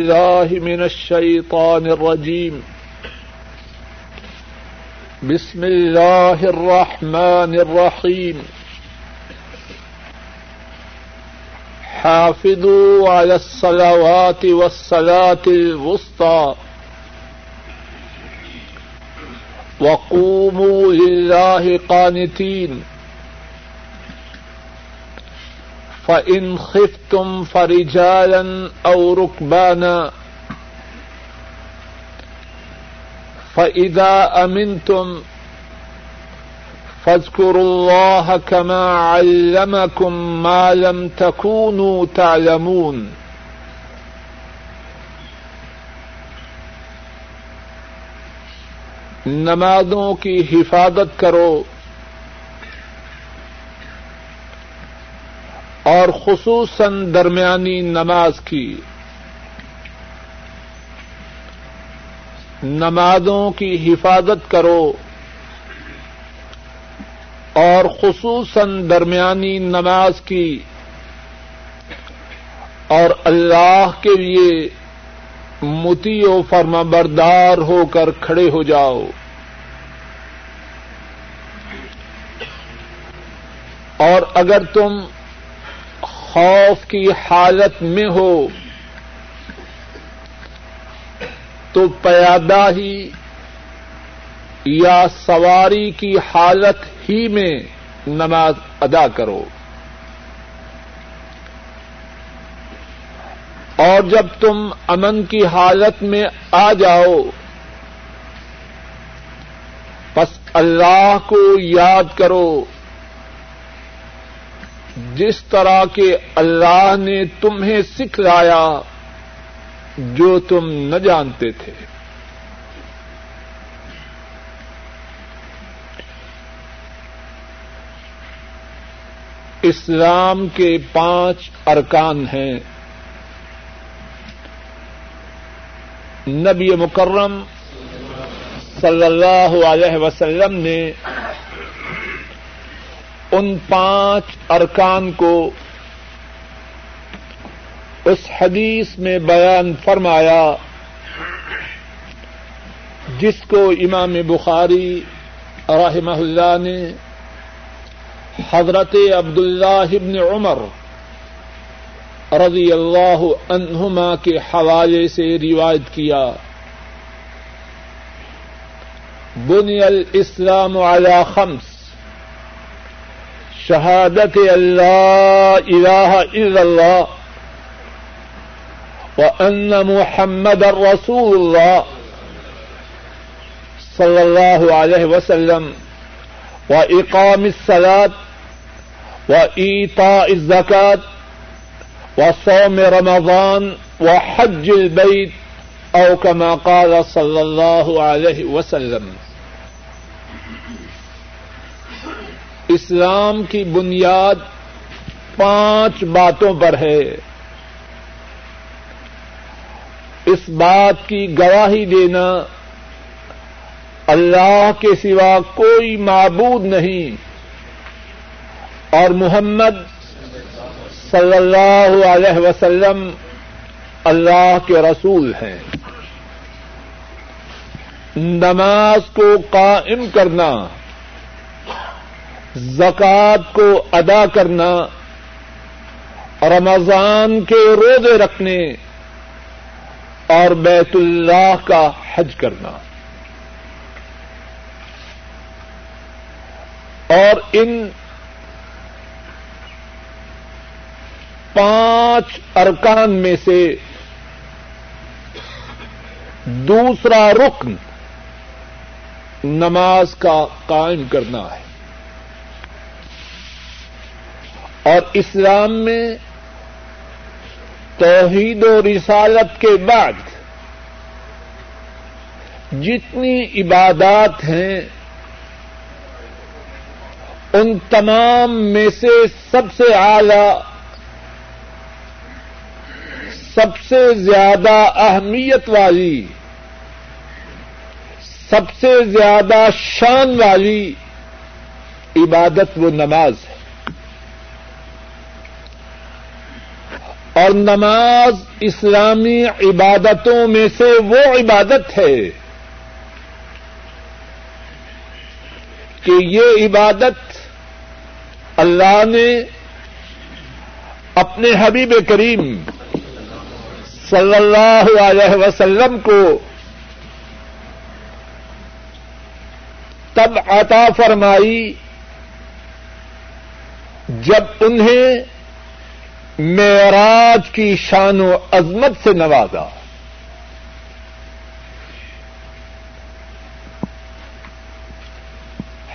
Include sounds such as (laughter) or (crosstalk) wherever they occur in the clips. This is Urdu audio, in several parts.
الله من الشيطان الرجيم. بسم الله الرحمن الرحيم. حافظوا على الصلوات والصلاة الوسطى. وقوموا لله قانتين. فإن خفتم فرجالا أو ركبانا فإذا أمنتم فاذكروا الله كما علمكم ما لم تكونوا تعلمون نمازوں کی حفاظت کرو اور خصوصاً درمیانی نماز کی۔ نمازوں کی حفاظت کرو۔ اور خصوصاً درمیانی نماز کی۔ اور اللہ کے لیے متی و فرما بردار ہو کر کھڑے ہو جاؤ۔ اور اگر تم خوف کی حالت میں ہو تو پیادہ ہی یا سواری کی حالت ہی میں نماز ادا کرو۔ اور جب تم امن کی حالت میں آ جاؤ بس اللہ کو یاد کرو۔ جس طرح کے اللہ نے تمہیں سکھلایا جو تم نہ جانتے تھے۔ اسلام کے پانچ ارکان ہیں۔ نبی مکرم صلی اللہ علیہ وسلم نے ان پانچ ارکان کو اس حدیث میں بیان فرمایا، جس کو امام بخاری رحمہ اللہ نے حضرت عبد اللہ ابن عمر رضی اللہ عنہما کے حوالے سے روایت کیا۔ بنی الاسلام على خمس شہادت اللہ الہ الا اللہ وان محمد الرسول اللہ صلی اللہ علیہ وسلم و اقام الصلاة و ایطاء الزکاة و صوم رمضان و حج البیت او كما قال صلی اللہ علیہ وسلم اسلام کی بنیاد پانچ باتوں پر ہے۔ اس بات کی گواہی دینا اللہ کے سوا کوئی معبود نہیں۔ اور محمد صلی اللہ علیہ وسلم اللہ کے رسول ہیں۔ نماز کو قائم کرنا۔ زکوٰۃ کو ادا کرنا، رمضان کے روزے رکھنے اور بیت اللہ کا حج کرنا۔ اور ان پانچ ارکان میں سے دوسرا رکن نماز کا قائم کرنا ہے۔ اور اسلام میں توحید و رسالت کے بعد جتنی عبادات ہیں، ان تمام میں سے سب سے اعلی، سب سے زیادہ اہمیت والی، سب سے زیادہ شان والی عبادت و نماز ہے۔ اور نماز اسلامی عبادتوں میں سے وہ عبادت ہے کہ یہ عبادت اللہ نے اپنے حبیب کریم صلی اللہ علیہ وسلم کو تب عطا فرمائی جب انہیں معراج کی شان و عظمت سے نوازا۔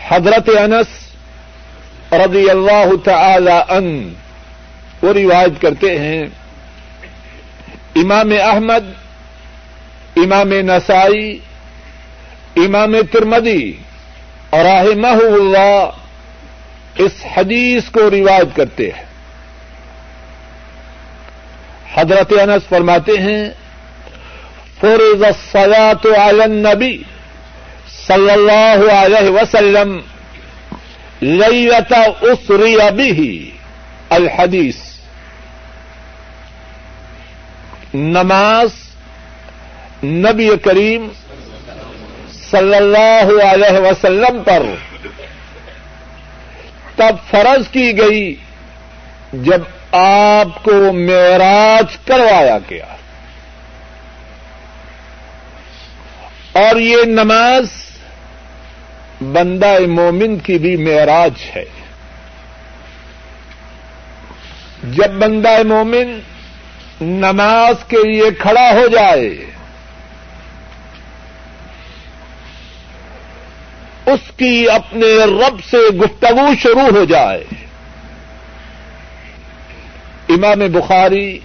حضرت انس رضی اللہ تعالی ان وہ روایت کرتے ہیں، امام احمد، امام نسائی، امام ترمدی اور رحمہ اللہ اس حدیث کو روایت کرتے ہیں۔ حضرت انس فرماتے ہیں، فرض الصلاة علی النبی صلی اللہ علیہ وسلم لیلت اسری به. الحدیث، نماز نبی کریم صلی اللہ علیہ وسلم پر تب فرض کی گئی جب آپ کو معراج کروایا گیا۔ اور یہ نماز بندہ مومن کی بھی معراج ہے۔ جب بندہ مومن نماز کے لیے کھڑا ہو جائے، اس کی اپنے رب سے گفتگو شروع ہو جائے۔ امام بخاری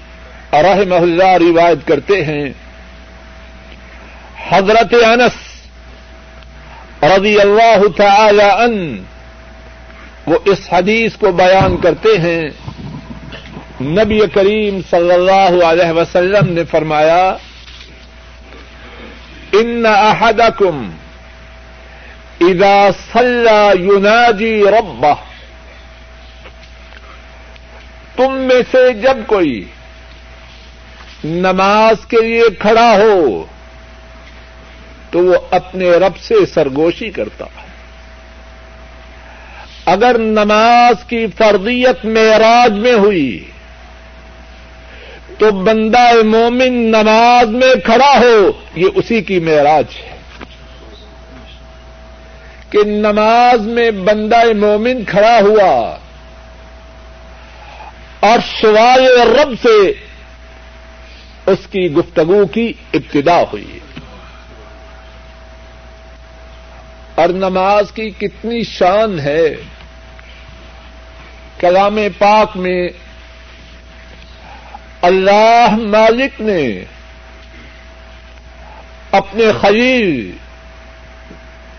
رحمہ اللہ روایت کرتے ہیں، حضرت انس رضی اللہ تعالی ان وہ اس حدیث کو بیان کرتے ہیں۔ نبی کریم صلی اللہ علیہ وسلم نے فرمایا، ان احدکم اذا صلى يناجي ربه تم میں سے جب کوئی نماز کے لیے کھڑا ہو تو وہ اپنے رب سے سرگوشی کرتا ہے۔ اگر نماز کی فردیت معراج میں ہوئی تو بندہ مومن نماز میں کھڑا ہو، یہ اسی کی معراج ہے۔ کہ نماز میں بندہ مومن کھڑا ہوا اور سوائے رب سے اس کی گفتگو کی ابتدا ہوئی اور نماز کی کتنی شان ہے۔ کلام پاک میں اللہ مالک نے اپنے خلیل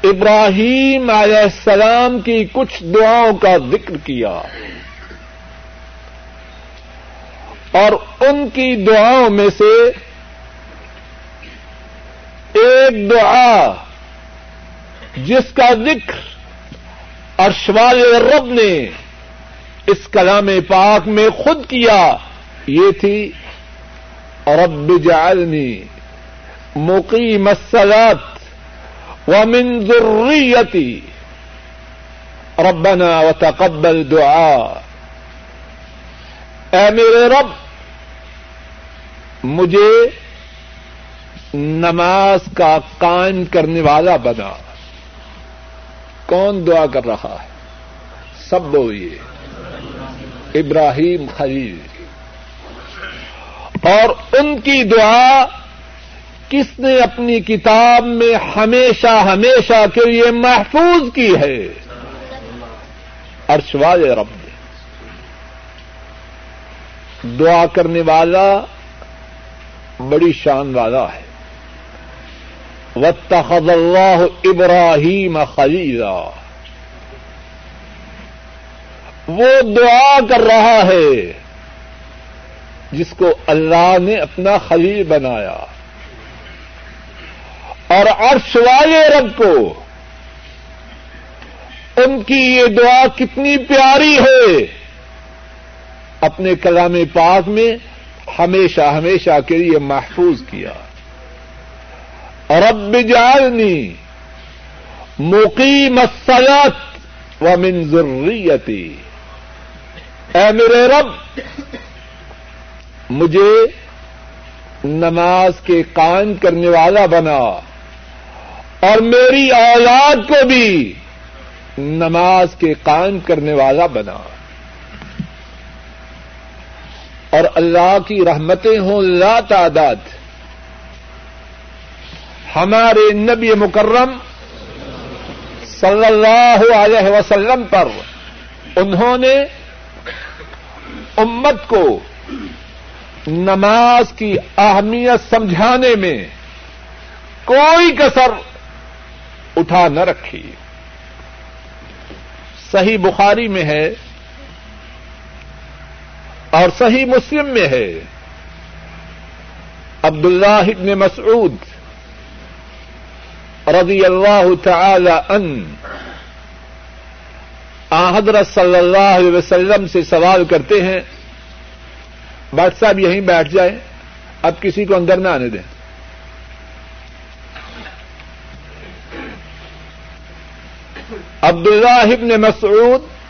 ابراہیم علیہ السلام کی کچھ دعاؤں کا ذکر کیا۔ اور ان کی دعاؤں میں سے ایک دعا جس کا ذکر ارشوال رب نے اس کلام پاک میں خود کیا، یہ تھی، رب جعلنی مقیم الصلاة ومن ذریتی، ربنا وتقبل دعا۔ اے میرے رب، مجھے نماز کا قائم کرنے والا بنا۔ کون دعا کر رہا ہے؟ سب بولیے ابراہیم خلیل۔ اور ان کی دعا کس نے اپنی کتاب میں ہمیشہ ہمیشہ کے لیے محفوظ کی ہے؟ ارشوال رب۔ نے دعا کرنے والا بڑی شان والا ہے۔ واتخذ اللہ ابراہیم خلیلا وہ دعا کر رہا ہے جس کو اللہ نے اپنا خلیل بنایا۔ اور عرش والے رب کو ان کی یہ دعا کتنی پیاری ہے۔ اپنے کلام پاک میں ہمیشہ ہمیشہ کے لیے محفوظ کیا۔ رب جعلنی مقیم الصلاة و من ذریتی۔ اے میرے رب، مجھے نماز کے قائم کرنے والا بنا اور میری اولاد کو بھی نماز کے قائم کرنے والا بنا۔ اور اللہ کی رحمتیں ہوں لا تعداد۔ ہمارے نبی مکرم صلی اللہ علیہ وسلم پر انہوں نے امت کو نماز کی اہمیت سمجھانے میں کوئی کسر اٹھا نہ رکھی۔ صحیح بخاری میں ہے اور صحیح مسلم میں ہے۔ عبد اللہ ابن مسعود رضی اللہ تعالی ان حضرت صلی اللہ علیہ وسلم سے سوال کرتے ہیں۔ بٹ صاحب یہیں بیٹھ جائیں۔ اب کسی کو اندر نہ آنے دیں۔ عبد اللہ ابن مسعود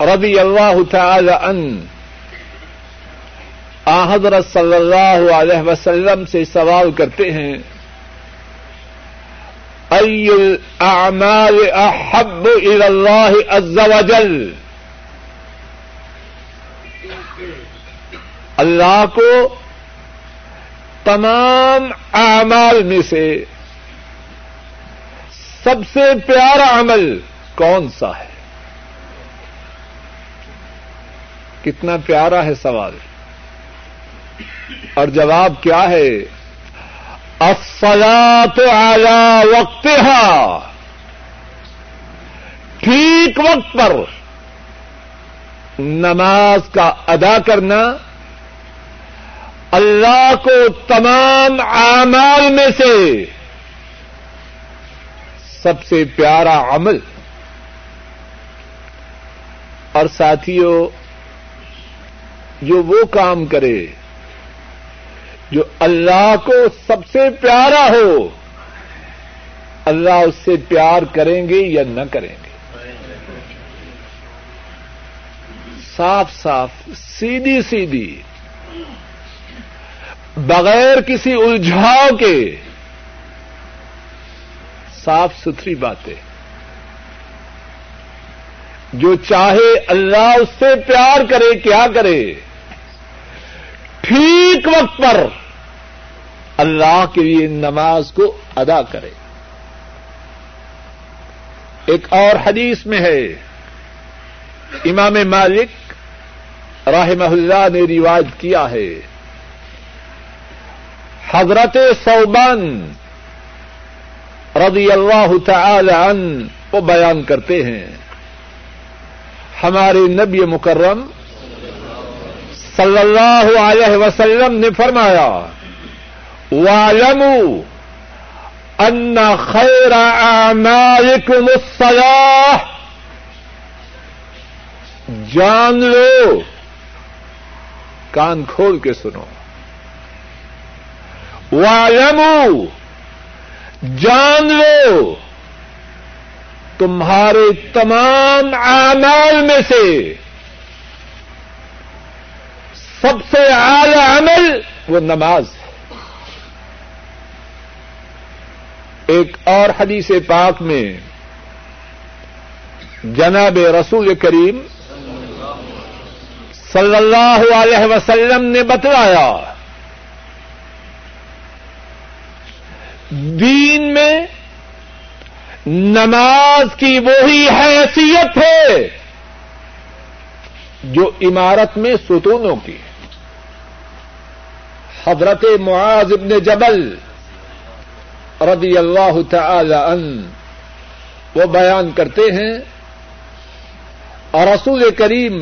رضی اللہ تعالی ان حضرت صلی اللہ علیہ وسلم سے سوال کرتے ہیں ای الاعمال احب الى اللہ عز وجل؟ اللہ کو تمام اعمال میں سے سب سے پیارا عمل کون سا ہے؟ کتنا پیارا ہے سوال۔ اور جواب کیا ہے؟ افلا اعلی وقت ٹھیک وقت پر نماز کا ادا کرنا، اللہ کو تمام اعمال میں سے سب سے پیارا عمل۔ اور ساتھیوں جو وہ کام کرے، جو اللہ کو سب سے پیارا ہو، اللہ اس سے پیار کریں گے یا نہ کریں گے؟ صاف صاف، سیدھی سیدھی، بغیر کسی الجھاؤ کے، صاف ستھری باتیں۔ جو چاہے اللہ اس سے پیار کرے، کیا کرے؟ ٹھیک وقت پر اللہ کے لیے نماز کو ادا کرے۔ ایک اور حدیث میں ہے۔ امام مالک رحمہ اللہ نے رواج کیا ہے۔ حضرت صوبان رضی اللہ تعالی عنہ وہ بیان کرتے ہیں۔ ہمارے نبی مکرم صلی اللہ علیہ وسلم نے فرمایا وَعْلَمُوا أَنَّ خَيْرَ أَعْمَالِكُمُ الصَّلَاةِ جان لو، کان کھول کے سنو۔ وَعْلَمُوا جان لو، تمہارے تمام اعمال میں سے سب سے اعلی عمل وہ نماز ہے۔ ایک اور حدیث پاک میں جناب رسول کریم صلی اللہ علیہ وسلم نے بتلایا، دین میں نماز کی وہی حیثیت ہے جو عمارت میں ستونوں کی ہے۔ حضرت معاذ ابن جبل رضی اللہ تعالی ان وہ بیان کرتے ہیں، اور رسول کریم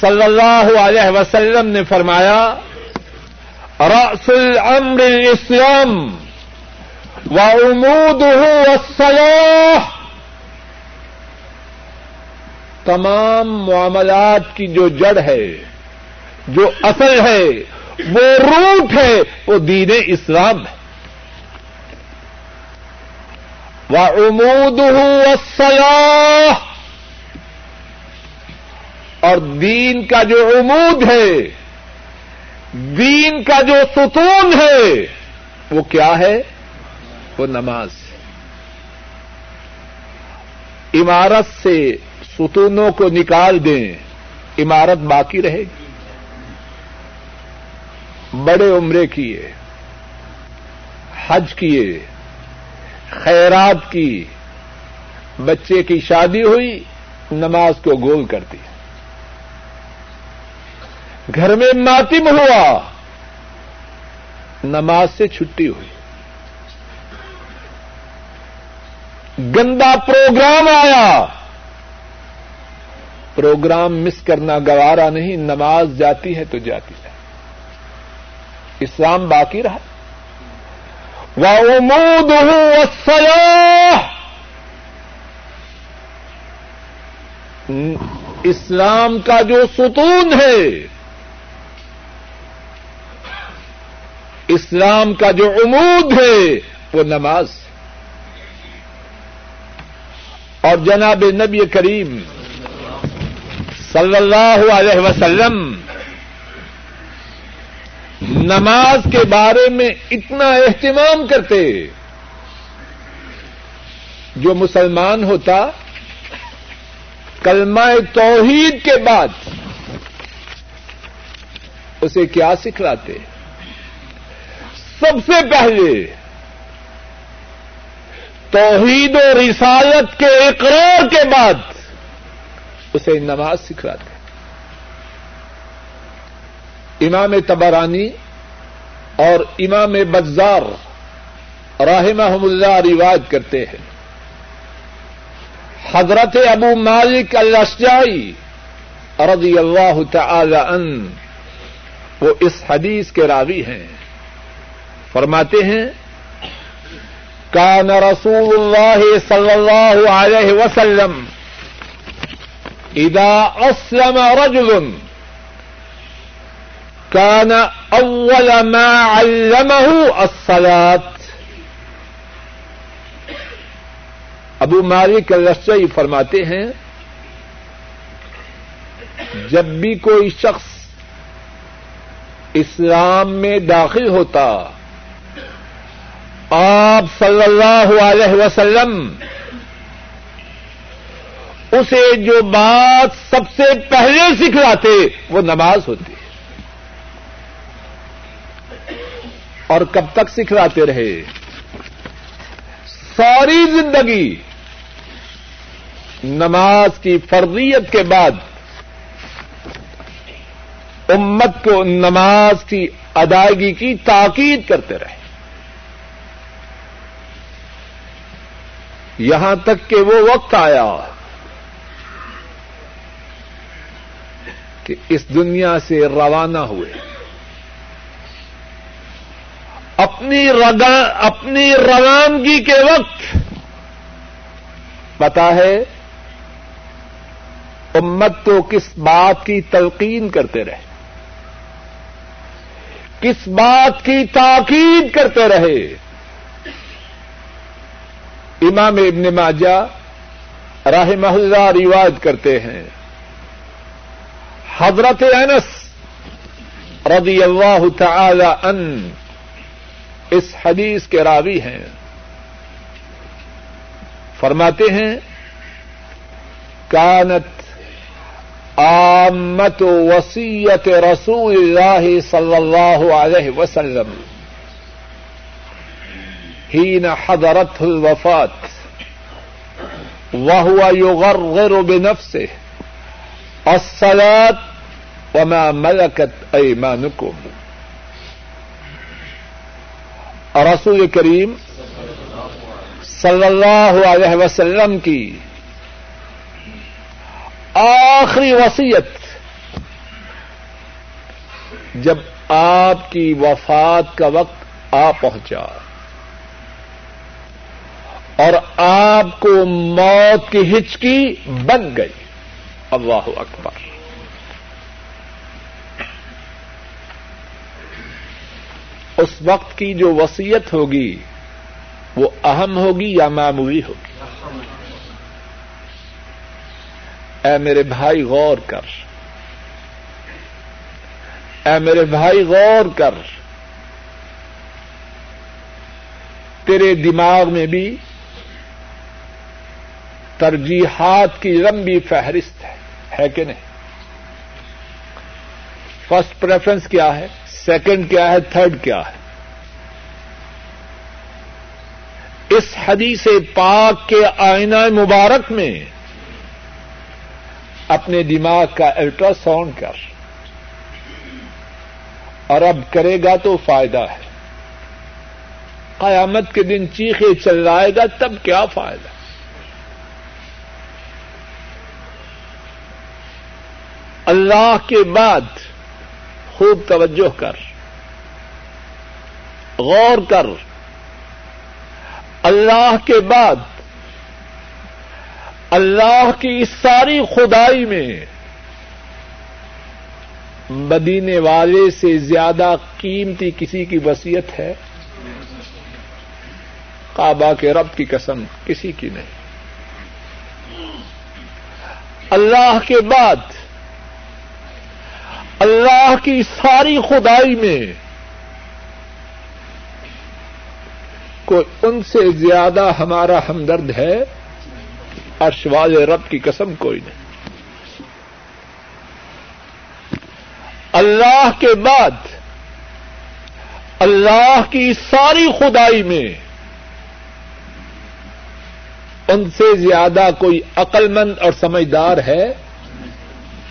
صلی اللہ علیہ وسلم نے فرمایا، رأس الامر الاسلام و امود الصلاح تمام معاملات کی جو جڑ ہے، جو اصل ہے وہ روٹ ہے، وہ دین اسلام ہے۔ وہ امود ہوں سیاح اور دین کا جو امود ہے، دین کا جو ستون ہے، وہ کیا ہے؟ وہ نماز عمارت سے ستونوں کو نکال دیں، عمارت باقی رہے گی۔ بڑے عمرے کیے، حج کیے، خیرات کی، بچے کی شادی ہوئی، نماز کو گول کر دی۔ گھر میں ماتم ہوا، نماز سے چھٹی ہوئی۔ گندا پروگرام آیا۔ پروگرام مس کرنا گوارا نہیں، نماز جاتی ہے تو جاتی ہے۔ اسلام باقی رہا۔ وہ امود ہوں اسلام کا جو ستون ہے، اسلام کا جو عمود ہے، وہ نماز۔ اور جناب نبی کریم صلی اللہ علیہ وسلم نماز کے بارے میں اتنا اہتمام کرتے جو مسلمان ہوتا کلمہ توحید کے بعد اسے کیا سکھلاتے؟ سب سے پہلے توحید و رسالت کے اقرار کے بعد اسے نماز سکھلاتے۔ امام تبرانی اور امام بزار راہ اللہ رواج کرتے ہیں۔ حضرت ابو مالک الشجائی رضی اللہ تعالی ان وہ اس حدیث کے راوی ہیں۔ فرماتے ہیں، کان رسول اللہ صلی اللہ علیہ وسلم اذا اسلم رجل كان اول ما علمه الصلاة. ابو مالک الرشی فرماتے ہیں، جب بھی کوئی شخص اسلام میں داخل ہوتا، آپ صلی اللہ علیہ وسلم اسے جو بات سب سے پہلے سکھلاتے، وہ نماز ہوتی۔ اور کب تک سکھلاتے رہے؟ ساری زندگی نماز کی فرضیت کے بعد امت کو نماز کی ادائیگی کی تاکید کرتے رہے۔ یہاں تک کہ وہ وقت آیا کہ اس دنیا سے روانہ ہوئے۔ اپنی اپنی روانگی کے وقت پتا ہے، امت تو کس بات کی تلقین کرتے رہے۔ کس بات کی تاکید کرتے رہے۔ امام ابن ماجہ راہ اللہ رواج کرتے ہیں۔ حضرت انس رضی اللہ تعالی ان اس حدیث کے راوی ہیں۔ فرماتے ہیں، کانت آمت وسیعت رسول اللہ صلی اللہ علیہ وسلم حين حضرته الوفات وهو يغرغر بنفسه الصلاة وما ملكت أيمانكم رسول کریم صلی اللہ علیہ وسلم کی آخری وسیعت جب آپ کی وفات کا وقت آ پہنچا اور آپ کو موت کی ہچکی بن گئی۔ اللہ اکبر۔ اس وقت کی جو وسیعت ہوگی، وہ اہم ہوگی یا معمولی ہوگی؟ اے میرے بھائی، غور کر۔ اے میرے بھائی، غور کر۔ تیرے دماغ میں بھی ترجیحات کی لمبی فہرست ہے ہے کہ نہیں؟ فرسٹ پریفرنس کیا ہے؟ سیکنڈ کیا ہے تھرڈ کیا ہے اس حدیث پاک کے آئینہ مبارک میں اپنے دماغ کا الٹرا ساؤنڈ کر اور اب کرے گا تو فائدہ ہے قیامت کے دن چیخے چل رہے گا، تب کیا فائدہ؟ اللہ کے بعد خوب توجہ کر، غور کر۔ اللہ کے بعد، اللہ کی اس ساری خدائی میں مدینے والے سے زیادہ قیمتی کسی کی وسیعت ہے؟ کعبہ کے رب کی قسم، کسی کی نہیں۔ اللہ کے بعد اللہ کی ساری خدائی میں کوئی ان سے زیادہ ہمارا ہمدرد ہے؟ ارشواز رب کی قسم کوئی نہیں۔ اللہ کے بعد، اللہ کی ساری خدائی میں ان سے زیادہ کوئی عقل مند اور سمجھدار ہے؟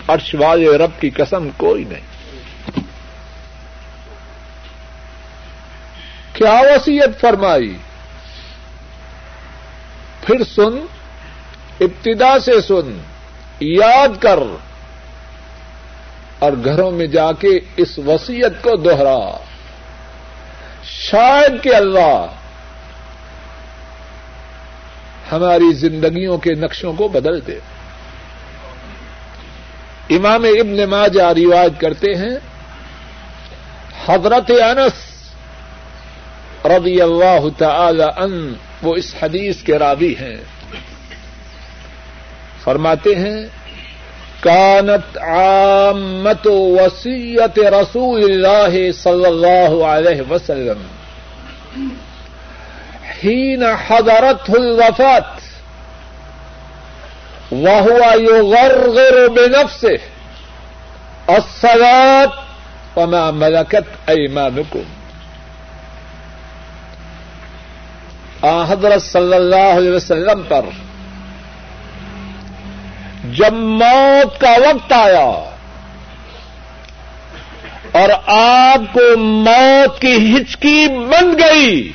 ارشواز رب کی قسم کوئی نہیں۔ کیا وسیعت فرمائی؟ پھر سن، ابتدا سے سن، یاد کر۔ اور گھروں میں جا کے اس وسیعت کو دوہرا شاید کہ اللہ ہماری زندگیوں کے نقشوں کو بدل دے۔ امام ابن ماجہ روایت کرتے ہیں، حضرت انس رضی اللہ تعالی ان وہ اس حدیث کے راوی ہیں۔ فرماتے ہیں، کانت عامت وسیعت رسول اللہ صلی اللہ علیہ وسلم، حین حضرت الوفات وهو يغرغر بنفسه الصلاة وما ملكت أيمانكم حضرت صلی اللہ علیہ وسلم پر جب موت کا وقت آیا اور آپ کو موت کی ہچکی بن گئی،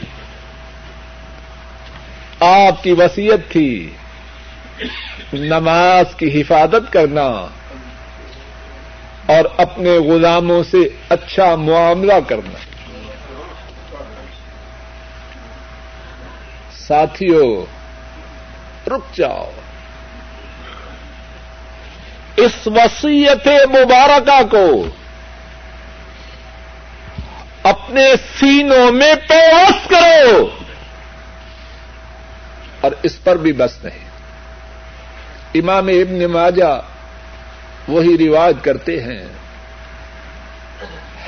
آپ کی وسیعت تھی۔ نماز کی حفاظت کرنا اور اپنے غلاموں سے اچھا معاملہ کرنا ساتھیوں رک جاؤ۔ اس وسیعت مبارکہ کو اپنے سینوں میں پیوس کرو اور اس پر بھی بس نہیں۔ امام ابن ماجہ وہی روایت کرتے ہیں۔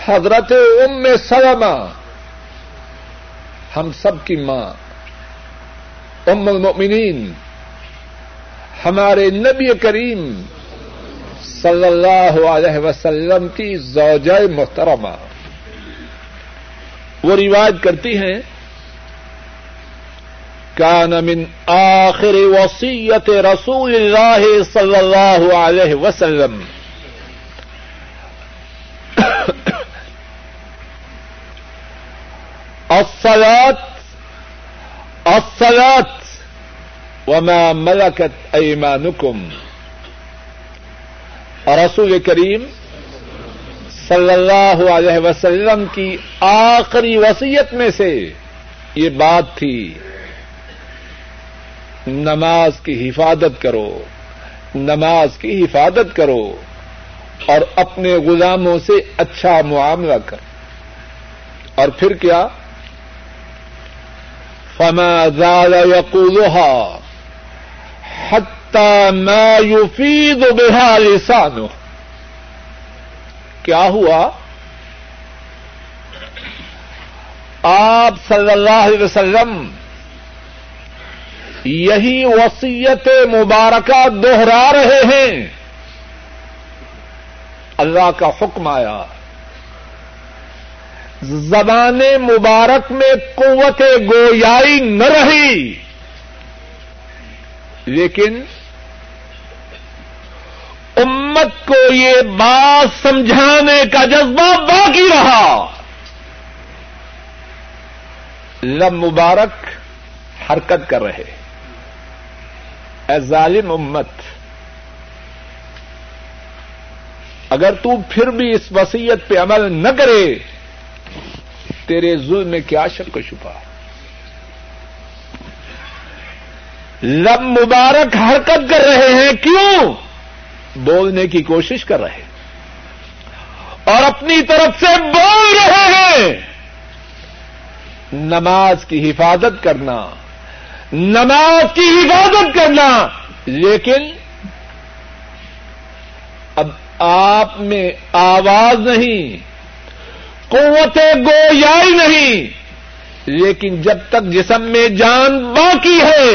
حضرت ام سلمہ، ہم سب کی ماں، ام المؤمنین، ہمارے نبی کریم صلی اللہ علیہ وسلم کی زوجہ محترمہ۔ وہ روایت کرتی ہیں كان من آخر وصية رسول الله صلى الله عليه وسلم. (coughs) الصلاة الصلاة، وما ملكت أيمانكم. رسول کریم صلی اللہ علیہ وسلم کی آخری وسیعت میں سے یہ بات تھی۔ نماز کی حفاظت کرو، نماز کی حفاظت کرو اور اپنے غلاموں سے اچھا معاملہ کرو۔ اور پھر کیا؟ فما زال يقولها حتى ما يفيد بها لسانه۔ کیا ہوا؟ آپ صلی اللہ علیہ وسلم یہی وسیعت مبارکہ دوہرا رہے ہیں۔ اللہ کا حکم آیا۔ زبان مبارک میں قوت گویائی نہ رہی۔ لیکن امت کو یہ بات سمجھانے کا جذبہ باقی رہا۔ لب مبارک حرکت کر رہے۔ اے ظالم امت۔ اگر تو پھر بھی اس وسیعت پہ عمل نہ کرے، تیرے ظلم میں کیا شک و شبہ۔ لب مبارک حرکت کر رہے ہیں، کیوں؟ بولنے کی کوشش کر رہے۔ ہیں اور اپنی طرف سے بول رہے ہیں۔ نماز کی حفاظت کرنا۔ نماز کی حفاظت کرنا۔ لیکن اب آپ میں آواز نہیں، قوت گویائی نہیں۔ لیکن جب تک جسم میں جان باقی ہے،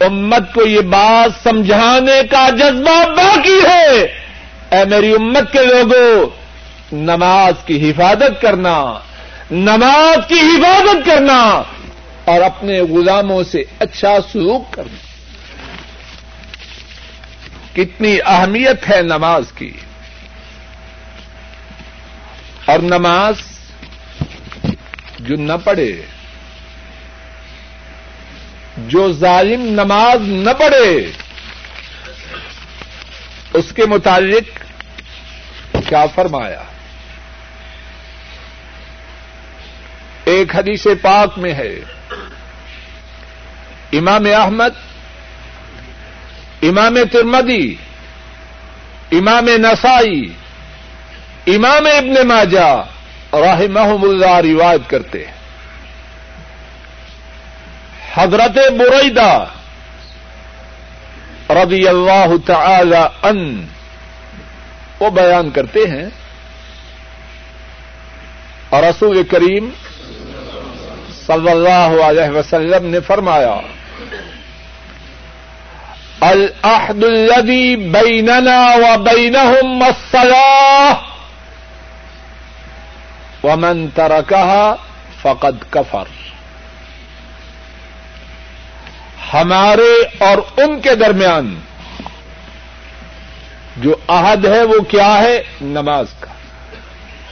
امت کو یہ بات سمجھانے کا جذبہ باقی ہے۔ اے میری امت کے لوگوں نماز کی حفاظت کرنا، نماز کی حفاظت کرنا۔ اور اپنے غلاموں سے اچھا سلوک کرنا۔ کتنی اہمیت ہے نماز کی۔ اور نماز جو نہ پڑھے، جو ظالم نماز نہ پڑھے، اس کے متعلق کیا فرمایا؟ ایک حدیث پاک میں ہے۔ امام احمد، امام ترمدی امام نسائی، امام ابن ماجا راہ محمد اللہ روایت کرتے ہیں۔ حضرت بریدہ رضی اللہ تعالی ان وہ بیان کرتے ہیں اور رسول کریم صلی اللہ علیہ وسلم نے فرمایا العہد الذي بيننا وبينهم الصلاة. ومن تركها فقد كفر. ہمارے اور ان کے درمیان جو عہد ہے وہ کیا ہے؟ نماز کا.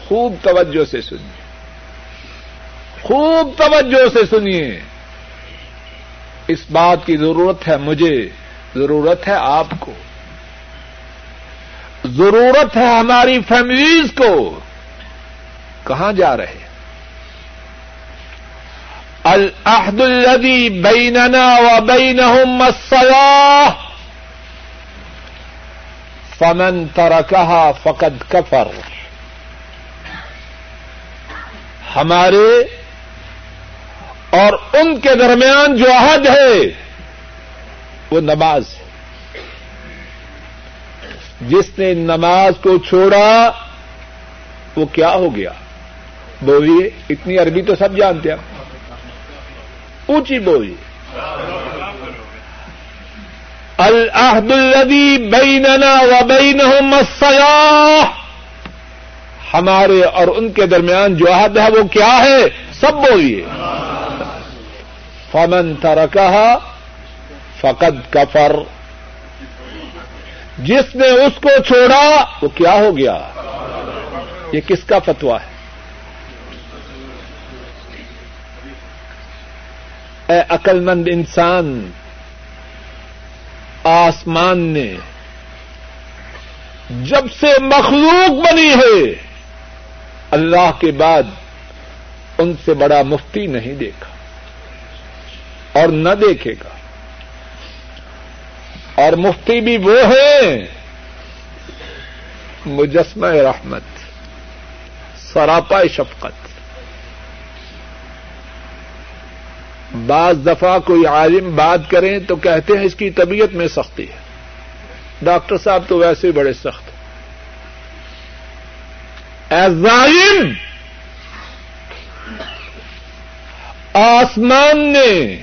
خوب توجہ سے سنیے. خوب توجہ سے سنیے. اس بات کی ضرورت ہے، مجھے ضرورت ہے آپ کو۔ ضرورت ہے ہماری فیملیز کو۔ کہاں جا رہے العہد الذي بيننا وبينهم الصلاة فمن تركها فقد كفر ہمارے اور ان کے درمیان جو عہد ہے، وہ نماز ہے۔ جس نے نماز کو چھوڑا، وہ کیا ہو گیا؟ بولیے، اتنی عربی تو سب جانتے ہیں۔ اونچی بولی العہد الذي بيننا وبينهم الصلاة ہمارے اور ان کے درمیان جو عہد ہے، وہ کیا ہے؟ سب بولیے۔ فمن ترکها فقد کفر۔ جس نے اس کو چھوڑا، وہ کیا ہو گیا؟ یہ کس کا فتوا ہے؟ اے عقل مند انسان، آسمان نے جب سے مخلوق بنی ہے، اللہ کے بعد ان سے بڑا مفتی نہیں دیکھا۔ اور نہ دیکھے گا۔ اور مفتی بھی وہ ہیں۔ مجسمہ رحمت، سراپا شفقت۔ بعض دفعہ کوئی عالم بات کریں تو کہتے ہیں اس کی طبیعت میں سختی ہے۔ ڈاکٹر صاحب تو ویسے بڑے سخت اے ظالم! آسمان نے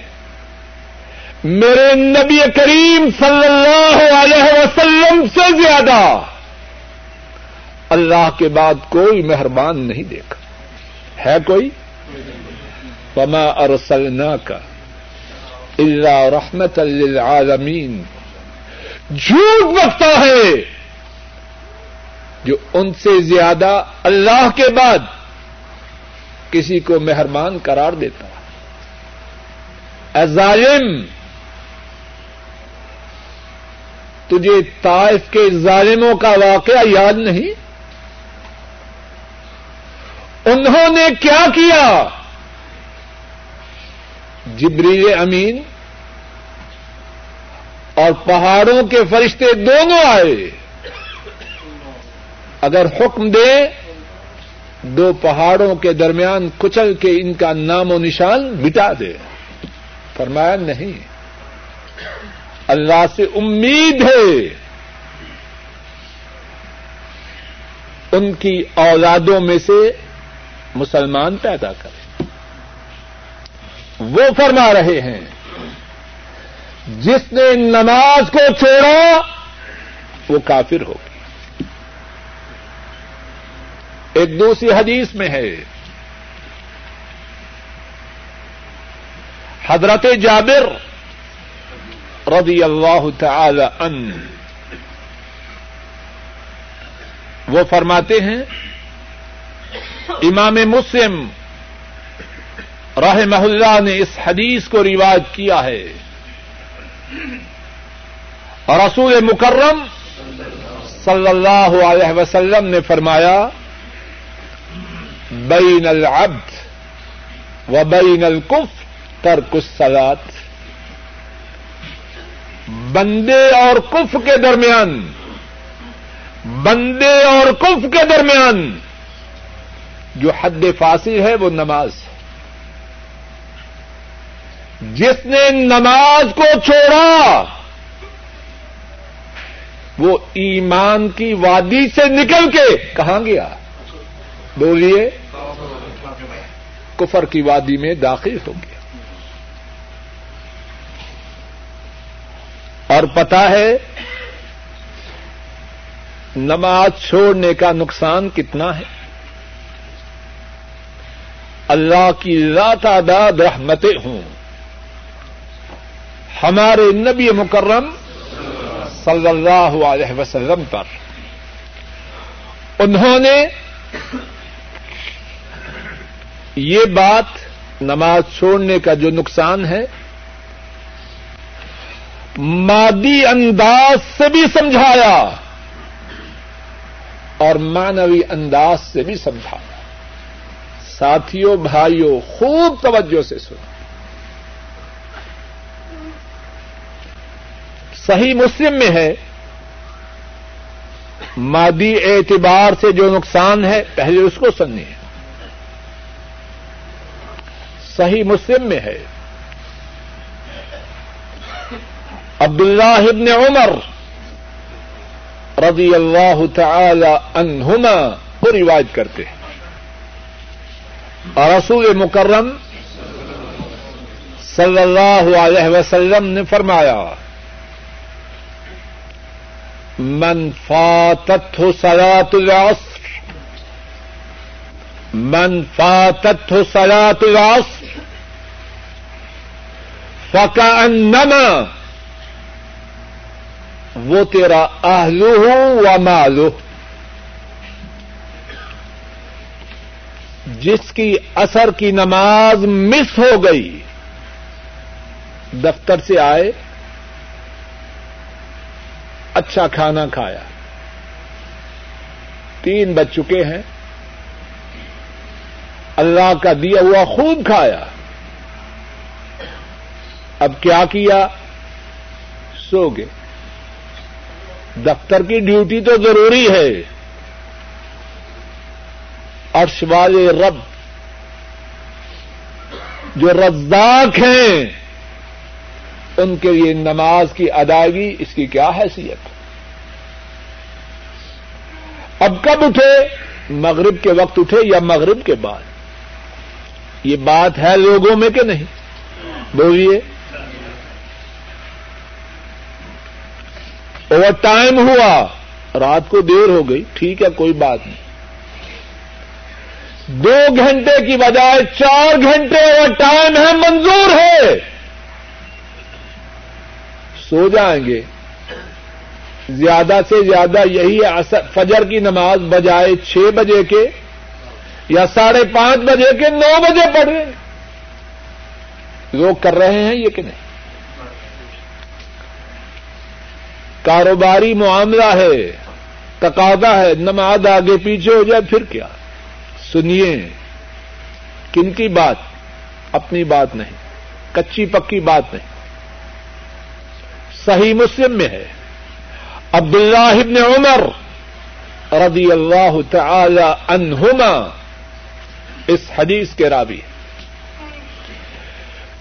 میرے نبی کریم صلی اللہ علیہ وسلم سے زیادہ اللہ کے بعد کوئی مہربان نہیں دیکھا۔ ہے کوئی؟ پما ارسلنا کا اللہ رحمت للعالمین جھوٹ بکتا ہے جو ان سے زیادہ اللہ کے بعد کسی کو مہربان قرار دیتا۔ اے ظالم! تجھے طائف کے ظالموں کا واقعہ یاد نہیں؟ انہوں نے کیا کیا؟ جبریل امین اور پہاڑوں کے فرشتے دونوں آئے۔ اگر حکم دے، دو پہاڑوں کے درمیان کچل کے ان کا نام و نشان مٹا دے۔ فرمایا نہیں۔ اللہ سے امید ہے۔ ان کی اولادوں میں سے مسلمان پیدا کرے وہ فرما رہے ہیں، جس نے نماز کو چھوڑا، وہ کافر ہوگی ایک دوسری حدیث میں ہے۔ حضرت جابر رضی اللہ تعالی ان وہ فرماتے ہیں، امام مسلم رحمہ اللہ نے اس حدیث کو رواج کیا ہے۔ اور رسول مکرم صلی اللہ علیہ وسلم نے فرمایا، بین العبد و بین القف ترک الصلاۃ بندے اور کف کے درمیان، بندے اور کف کے درمیان، جو حد فاصل ہے وہ نماز ہے۔ جس نے نماز کو چھوڑا، وہ ایمان کی وادی سے نکل کے کہاں گیا؟ بولیے، کفر کی وادی میں داخل ہو گیا اور پتا ہے نماز چھوڑنے کا نقصان کتنا ہے۔ اللہ کی ذات تعداد رحمتیں ہوں۔ ہمارے نبی مکرم صلی اللہ علیہ وسلم پر۔ انہوں نے یہ بات نماز چھوڑنے کا جو نقصان ہے مادی انداز سے بھی سمجھایا اور مانوی انداز سے بھی سمجھایا۔ ساتھیوں، بھائیوں، خوب توجہ سے سنا صحیح مسلم میں ہے، مادی اعتبار سے جو نقصان ہے، پہلے اس کو سنیے صحیح مسلم میں ہے عبد اللہ ابن عمر رضی اللہ تعالی عنہما کو روایت کرتے ہیں۔ اور رسول مکرم صلی اللہ علیہ وسلم نے فرمایا، من فاتت سلاط العصر، من فاتت سلاط العصر فكأنما وہ تیرا آہلو ہو و مالو۔ جس کی اثر کی نماز مس ہو گئی، دفتر سے آئے اچھا کھانا کھایا۔ تین بج چکے ہیں۔ اللہ کا دیا ہوا خوب کھایا۔ اب کیا کیا؟ سو گئے۔ دفتر کی ڈیوٹی تو ضروری ہے۔ عرش والے رب جو رزاق ہیں، ان کے لیے نماز کی ادائیگی اس کی کیا حیثیت؟ اب کب اٹھے؟ مغرب کے وقت اٹھے یا مغرب کے بعد؟ یہ بات ہے لوگوں میں کہ نہیں؟ بولیے۔ اوور ٹائم ہوا۔ رات کو دیر ہو گئی، ٹھیک ہے، کوئی بات نہیں۔ دو گھنٹے کی بجائے چار گھنٹے اوور ٹائم ہے، منظور ہے۔ سو جائیں گے۔ زیادہ سے زیادہ یہی فجر کی نماز بجائے چھ بجے کے یا ساڑھے پانچ بجے کے نو بجے پڑھے لوگ کر رہے ہیں یہ کہ نہیں؟ کاروباری معاملہ ہے، تقاضا ہے، نماز آگے پیچھے ہو جائے، پھر کیا؟ سنیے، کن کی بات؟ اپنی بات نہیں، کچی پکی بات نہیں۔ صحیح مسلم میں ہے عبد اللہ ابن عمر رضی اللہ تعالی عنہما اس حدیث کے راوی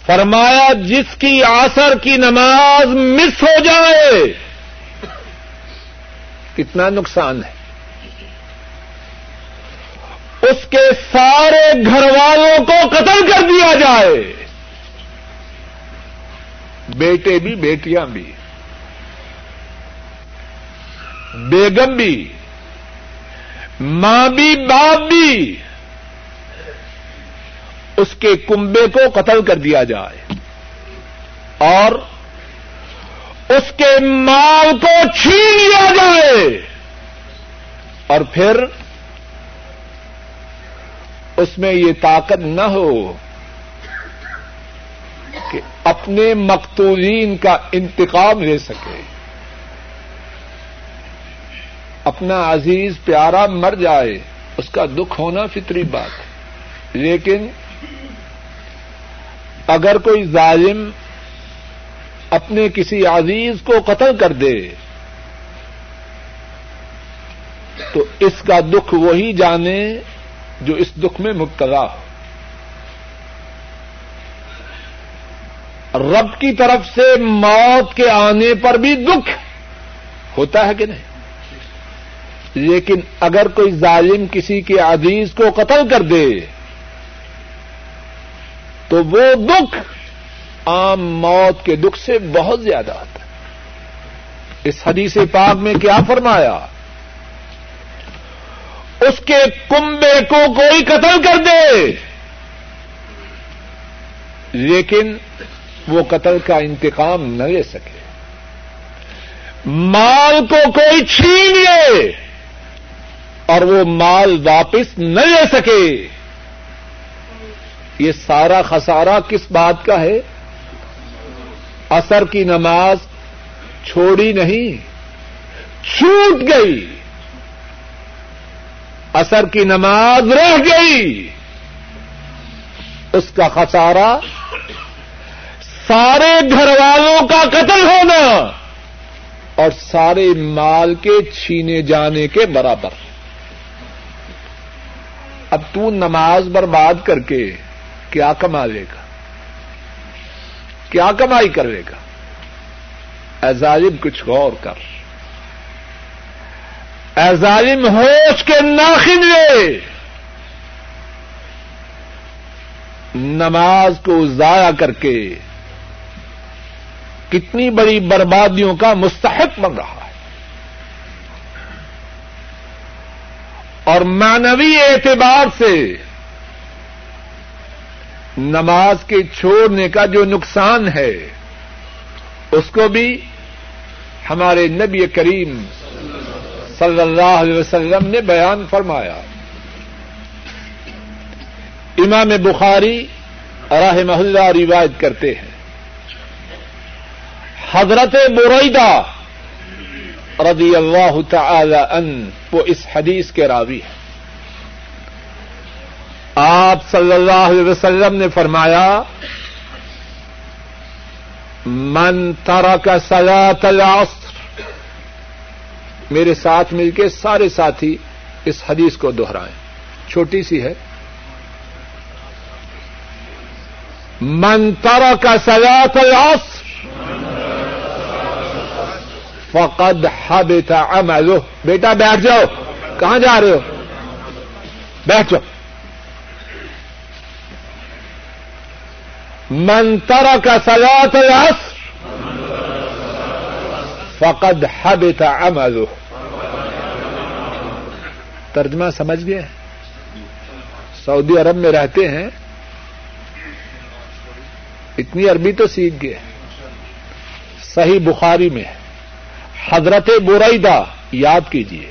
فرمایا، جس کی آسر کی نماز مس ہو جائے کتنا نقصان ہے۔ اس کے سارے گھر والوں کو قتل کر دیا جائے۔ بیٹے بھی، بیٹیاں بھی۔ بیگم بھی۔ ماں بھی، باپ بھی۔ اس کے کنبے کو قتل کر دیا جائے۔ اور اس کے مال کو چھین لیا جائے۔ اور پھر اس میں یہ طاقت نہ ہو کہ اپنے مقتولین کا انتقام لے سکے۔ اپنا عزیز پیارا مر جائے، اس کا دکھ ہونا فطری بات۔ ہے لیکن اگر کوئی ظالم اپنے کسی عزیز کو قتل کر دے تو اس کا دکھ وہی جانے جو اس دکھ میں مبتلا ہو۔ رب کی طرف سے موت کے آنے پر بھی دکھ ہوتا ہے کہ نہیں؟ لیکن اگر کوئی ظالم کسی کے عزیز کو قتل کر دے تو وہ دکھ عام موت کے دکھ سے بہت زیادہ آتا ہے۔ اس حدیث پاک میں کیا فرمایا؟ اس کے کنبے کو کوئی قتل کر دے۔ لیکن وہ قتل کا انتقام نہ لے سکے۔ مال کو کوئی چھین لے اور وہ مال واپس نہ لے سکے۔ یہ سارا خسارہ کس بات کا ہے؟ اثر کی نماز چھوڑی نہیں، چھوٹ گئی۔ اثر کی نماز رہ گئی۔ اس کا خسارہ سارے گھر والوں کا قتل ہونا اور سارے مال کے چھینے جانے کے برابر۔ اب تو نماز برباد کر کے کیا کما لے گا؟ کیا کمائی کرے گا؟ اے ظالم، کچھ غور کر۔ اے ظالم، ہوش کے ناخن لے۔ نماز کو ضائع کر کے کتنی بڑی بربادیوں کا مستحق بن رہا ہے۔ اور مانوی اعتبار سے نماز کے چھوڑنے کا جو نقصان ہے، اس کو بھی ہمارے نبی کریم صلی اللہ علیہ وسلم نے بیان فرمایا۔ امام بخاری راہ محلہ روایت کرتے ہیں۔ حضرت بریدہ رضی اللہ تعالی ان وہ اس حدیث کے راوی ہیں۔ آپ صلی اللہ علیہ وسلم نے فرمایا، من ترک صلاة العصر. میرے ساتھ مل کے سارے ساتھی اس حدیث کو دوہرائیں چھوٹی سی ہے۔ منتر کا سیات العصر فقد حبت عمله. بیٹا بیٹھ جاؤ۔ کہاں جا رہے ہو؟ بیٹھ جاؤ۔ منتر کا سیات العصر فقد حبت عمله. ترجمہ سمجھ گئے؟ سعودی عرب میں رہتے ہیں، اتنی عربی تو سیکھ گئے۔ صحیح بخاری میں حضرت بریدہ، یاد کیجیے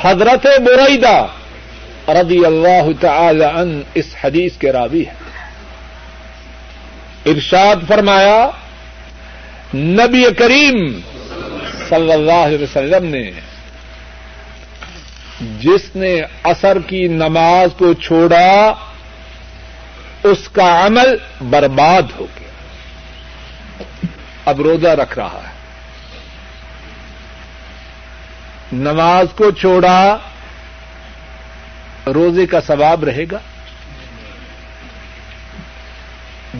حضرت بریدہ رضی اللہ تعالی عن اس حدیث کے راوی ہے ارشاد فرمایا، نبی کریم صلی اللہ علیہ وسلم نے جس نے اثر کی نماز کو چھوڑا، اس کا عمل برباد ہو گیا۔ اب روزہ رکھ رہا ہے۔ نماز کو چھوڑا، روزے کا ثواب رہے گا۔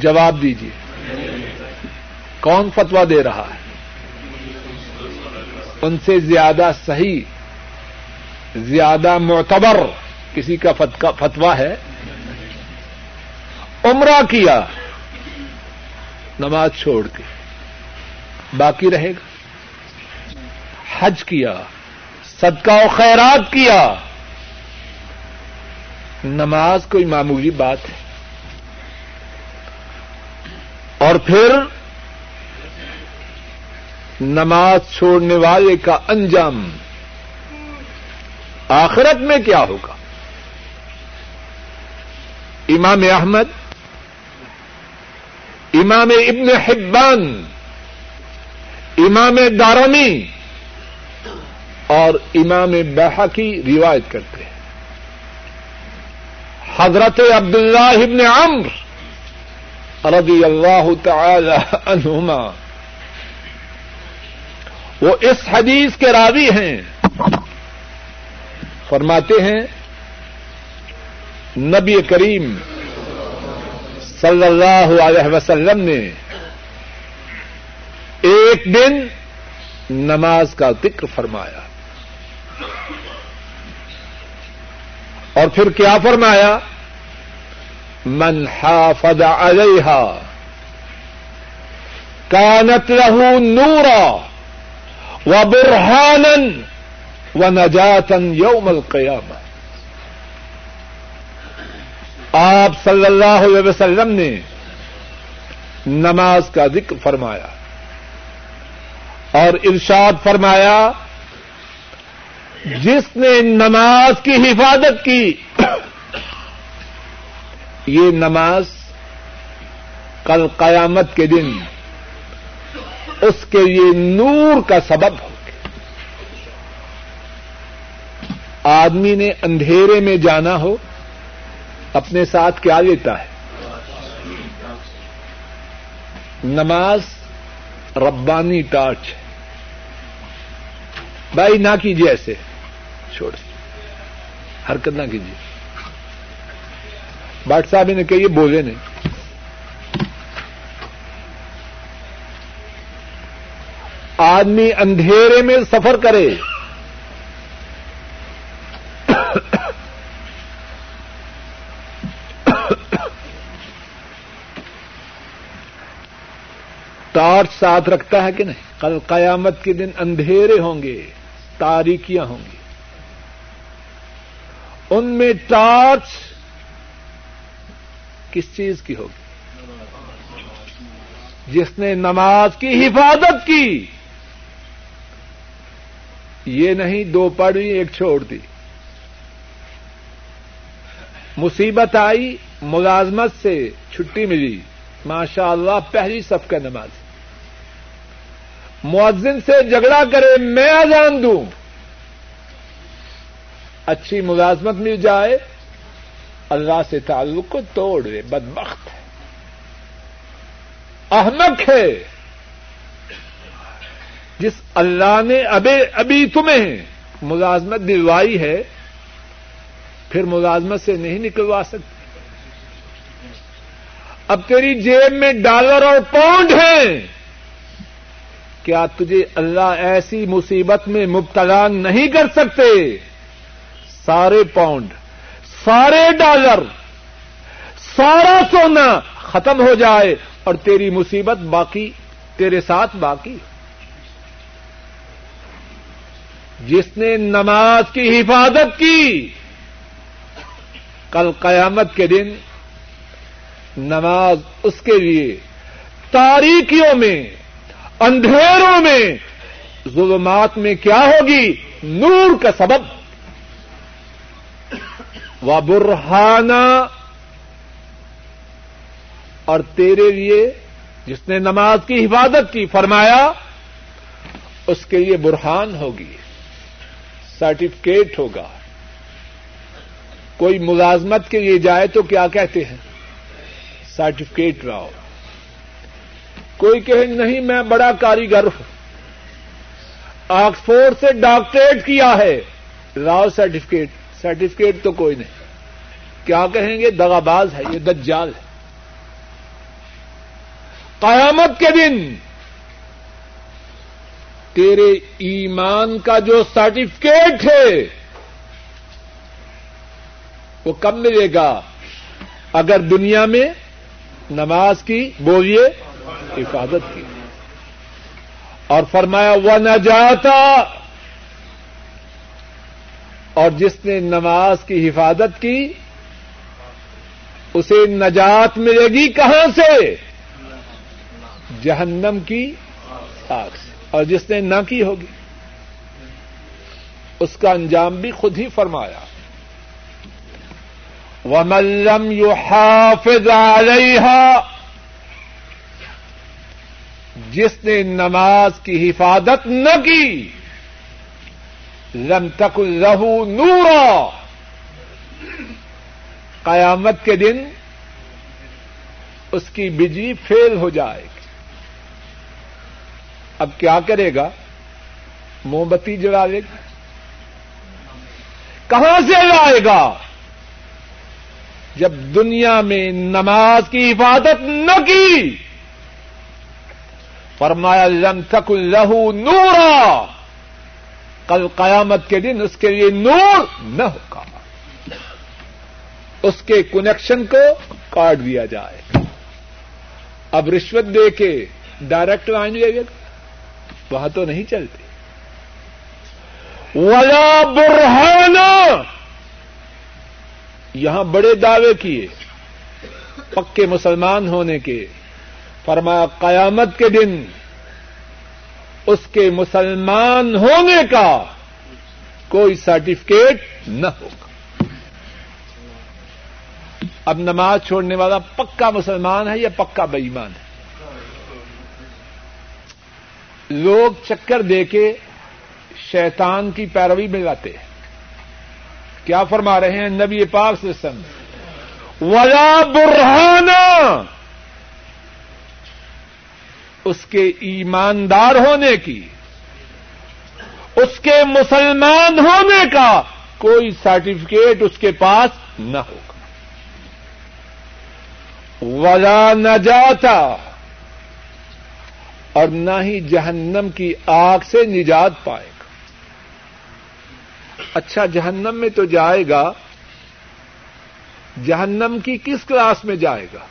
جواب دیجیے کون فتوا دے رہا ہے؟ ان سے زیادہ صحیح، زیادہ معتبر کسی کا فتوا ہے؟ عمرہ کیا؟ نماز چھوڑ کے۔ باقی رہے گا؟ حج کیا؟ صدقہ و خیرات کیا؟ نماز کوئی معمولی بات ہے۔ اور پھر نماز چھوڑنے والے کا انجام آخرت میں کیا ہوگا؟ امام احمد، امام ابن حبان، امام دارمی اور امام بحا کی روایت کرتے ہیں۔ حضرت عبداللہ ابن عمر رضی اللہ تعالی عنہما۔ وہ اس حدیث کے راوی ہیں۔ فرماتے ہیں، نبی کریم صلی اللہ علیہ وسلم نے ایک دن نماز کا ذکر فرمایا۔ اور پھر کیا فرمایا؟ من حافظ علیہا کانت له نورا و برہانا و نجاتن یوم القیامہ۔ آپ صلی اللہ علیہ وسلم نے نماز کا ذکر فرمایا اور ارشاد فرمایا، جس نے نماز کی حفاظت کی یہ نماز کل قیامت کے دن اس کے لیے نور کا سبب ہوگی آدمی نے اندھیرے میں جانا ہو، اپنے ساتھ کیا لیتا ہے؟ نماز ربانی ٹارچ بھائی نہ کیجیے ایسے، چھوڑ۔ حرکت نہ کیجیے۔ بٹ صاحب نے کہیے بولے نہیں۔ آدمی اندھیرے میں سفر کرے۔ ٹارچ ساتھ رکھتا ہے کہ نہیں؟ کل قیامت کے دن اندھیرے ہوں گے، تاریکیاں ہوں گی۔ ان میں ٹارچ کس چیز کی ہوگی؟ جس نے نماز کی حفاظت کی۔ یہ نہیں، دو پڑھی ایک چھوڑ دی۔ مصیبت آئی، ملازمت سے چھٹی ملی۔ ماشاء اللہ پہلی صف کا نماز۔ معذن سے جھگڑا کرے، میں اذان دوں۔ اچھی ملازمت مل جائے۔ اللہ سے تعلق کو توڑ دے، بدبخت ہے۔ احمق ہے۔ جس اللہ نے ابھی ابھی تمہیں ملازمت دلوائی ہے، پھر ملازمت سے نہیں نکلوا سکتے۔ اب تیری جیب میں ڈالر اور پاؤنڈ ہیں۔ کیا تجھے اللہ ایسی مصیبت میں مبتلا نہیں کر سکتے؟ سارے پاؤنڈ۔ سارے ڈالر، سارا سونا ختم ہو جائے اور تیری مصیبت باقی، تیرے ساتھ باقی۔ جس نے نماز کی حفاظت کی، کل قیامت کے دن نماز اس کے لیے تاریکیوں میں، اندھیروں میں، ظلمات میں کیا ہوگی؟ نور کا سبب۔ و برہانہ اور تیرے لیے جس نے نماز کی حفاظت کی فرمایا، اس کے لیے برہان ہوگی سرٹیفکیٹ ہوگا۔ کوئی ملازمت کے لیے جائے تو کیا کہتے ہیں؟ سرٹیفکیٹ لاؤ کوئی کہے، نہیں، میں بڑا کاریگر ہوں۔ آکسفورڈ سے ڈاکٹریٹ کیا ہے لاؤ سرٹیفکیٹ سرٹیفکیٹ تو کوئی نہیں۔ کیا کہیں گے؟ دغاباز ہے، یہ دجال ہے۔ قیامت کے دن تیرے ایمان کا جو سرٹیفکیٹ ہے، وہ کب ملے گا؟ اگر دنیا میں نماز کی بولیے، حفاظت کی۔ اور فرمایا وہ نہ جاتا اور جس نے نماز کی حفاظت کی، اسے نجات ملے گی کہاں سے؟ جہنم کی آگ سے۔ اور جس نے نہ کی ہوگی۔ اس کا انجام بھی خود ہی فرمایا۔ وملم یو حافظ جس نے نماز کی حفاظت نہ کی لم تک لہو نورا۔ قیامت کے دن اس کی بجلی فیل ہو جائے گی۔ اب کیا کرے گا؟ موم بتی جلا لے گا۔ کہاں سے لائے گا؟ جب دنیا میں نماز کی حفاظت نہ کی۔ فرمایا، لم تک لہو نورا۔ کل قیامت کے دن اس کے لیے نور نہ ہوگا اس کے کنیکشن کو کاٹ دیا جائے۔ اب رشوت دے کے ڈائریکٹ لائن لے گا وہاں تو نہیں چلتے ولا برہانا یہاں بڑے دعوے کیے۔ پکے مسلمان ہونے کے۔ فرمایا قیامت کے دن اس کے مسلمان ہونے کا کوئی سرٹیفکیٹ نہ ہوگا۔ اب نماز چھوڑنے والا پکا مسلمان ہے یا پکا بےمان ہے؟ لوگ چکر دے کے شیطان کی پیروی میں لاتے ہیں۔ کیا فرما رہے ہیں نبی پاک سے سم ولا برہانا اس کے ایماندار ہونے کی، اس کے مسلمان ہونے کا کوئی سرٹیفکیٹ اس کے پاس نہ ہوگا۔ ولا نہ جاتا اور نہ ہی جہنم کی آگ سے نجات پائے گا۔ اچھا جہنم میں تو جائے گا، جہنم کی کس کلاس میں جائے گا؟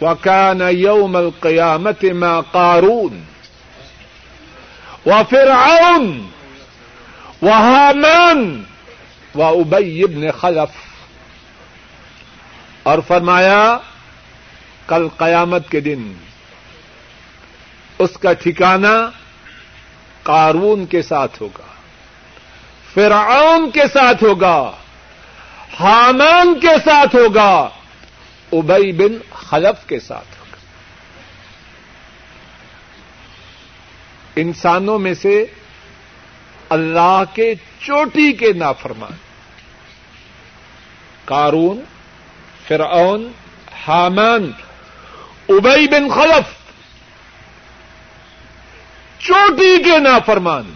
وکان یوم القیامت ما قارون و فرعون و حامان و خلف. اور فرمایا، کل قیامت کے دن اس کا ٹھکانا قارون کے ساتھ ہوگا، فرعون کے ساتھ ہوگا حامان کے ساتھ ہوگا ابئی بن خلف کے ساتھ۔ ہوگا انسانوں میں سے اللہ کے چوٹی کے نافرمان۔ قارون، فرعون، حامان ابئی بن خلف۔ چوٹی کے نافرمان۔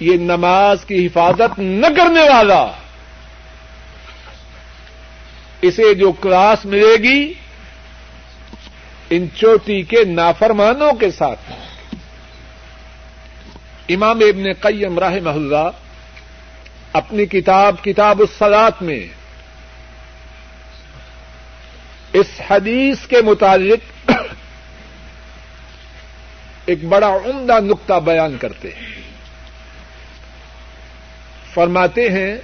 یہ نماز کی حفاظت نہ کرنے والا اسے جو کلاس ملے گی، ان چوٹی کے نافرمانوں کے ساتھ۔ امام ابن قیم راہ اللہ اپنی کتاب کتاب السلات میں اس حدیث کے متعلق ایک بڑا عمدہ نقطہ بیان کرتے ہیں۔ فرماتے ہیں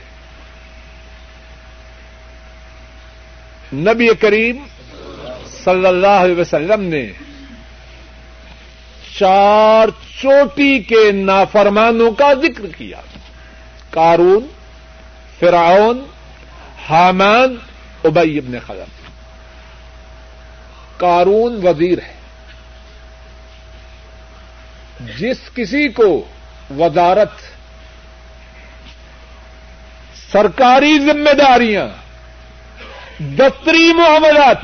نبی کریم صلی اللہ علیہ وسلم نے چار چوٹی کے نافرمانوں کا ذکر کیا۔ کارون فرعون، حامان ابئی ابن خلم کارون وزیر ہے۔ جس کسی کو وزارت، سرکاری ذمہ داریاں دفتری معاملات۔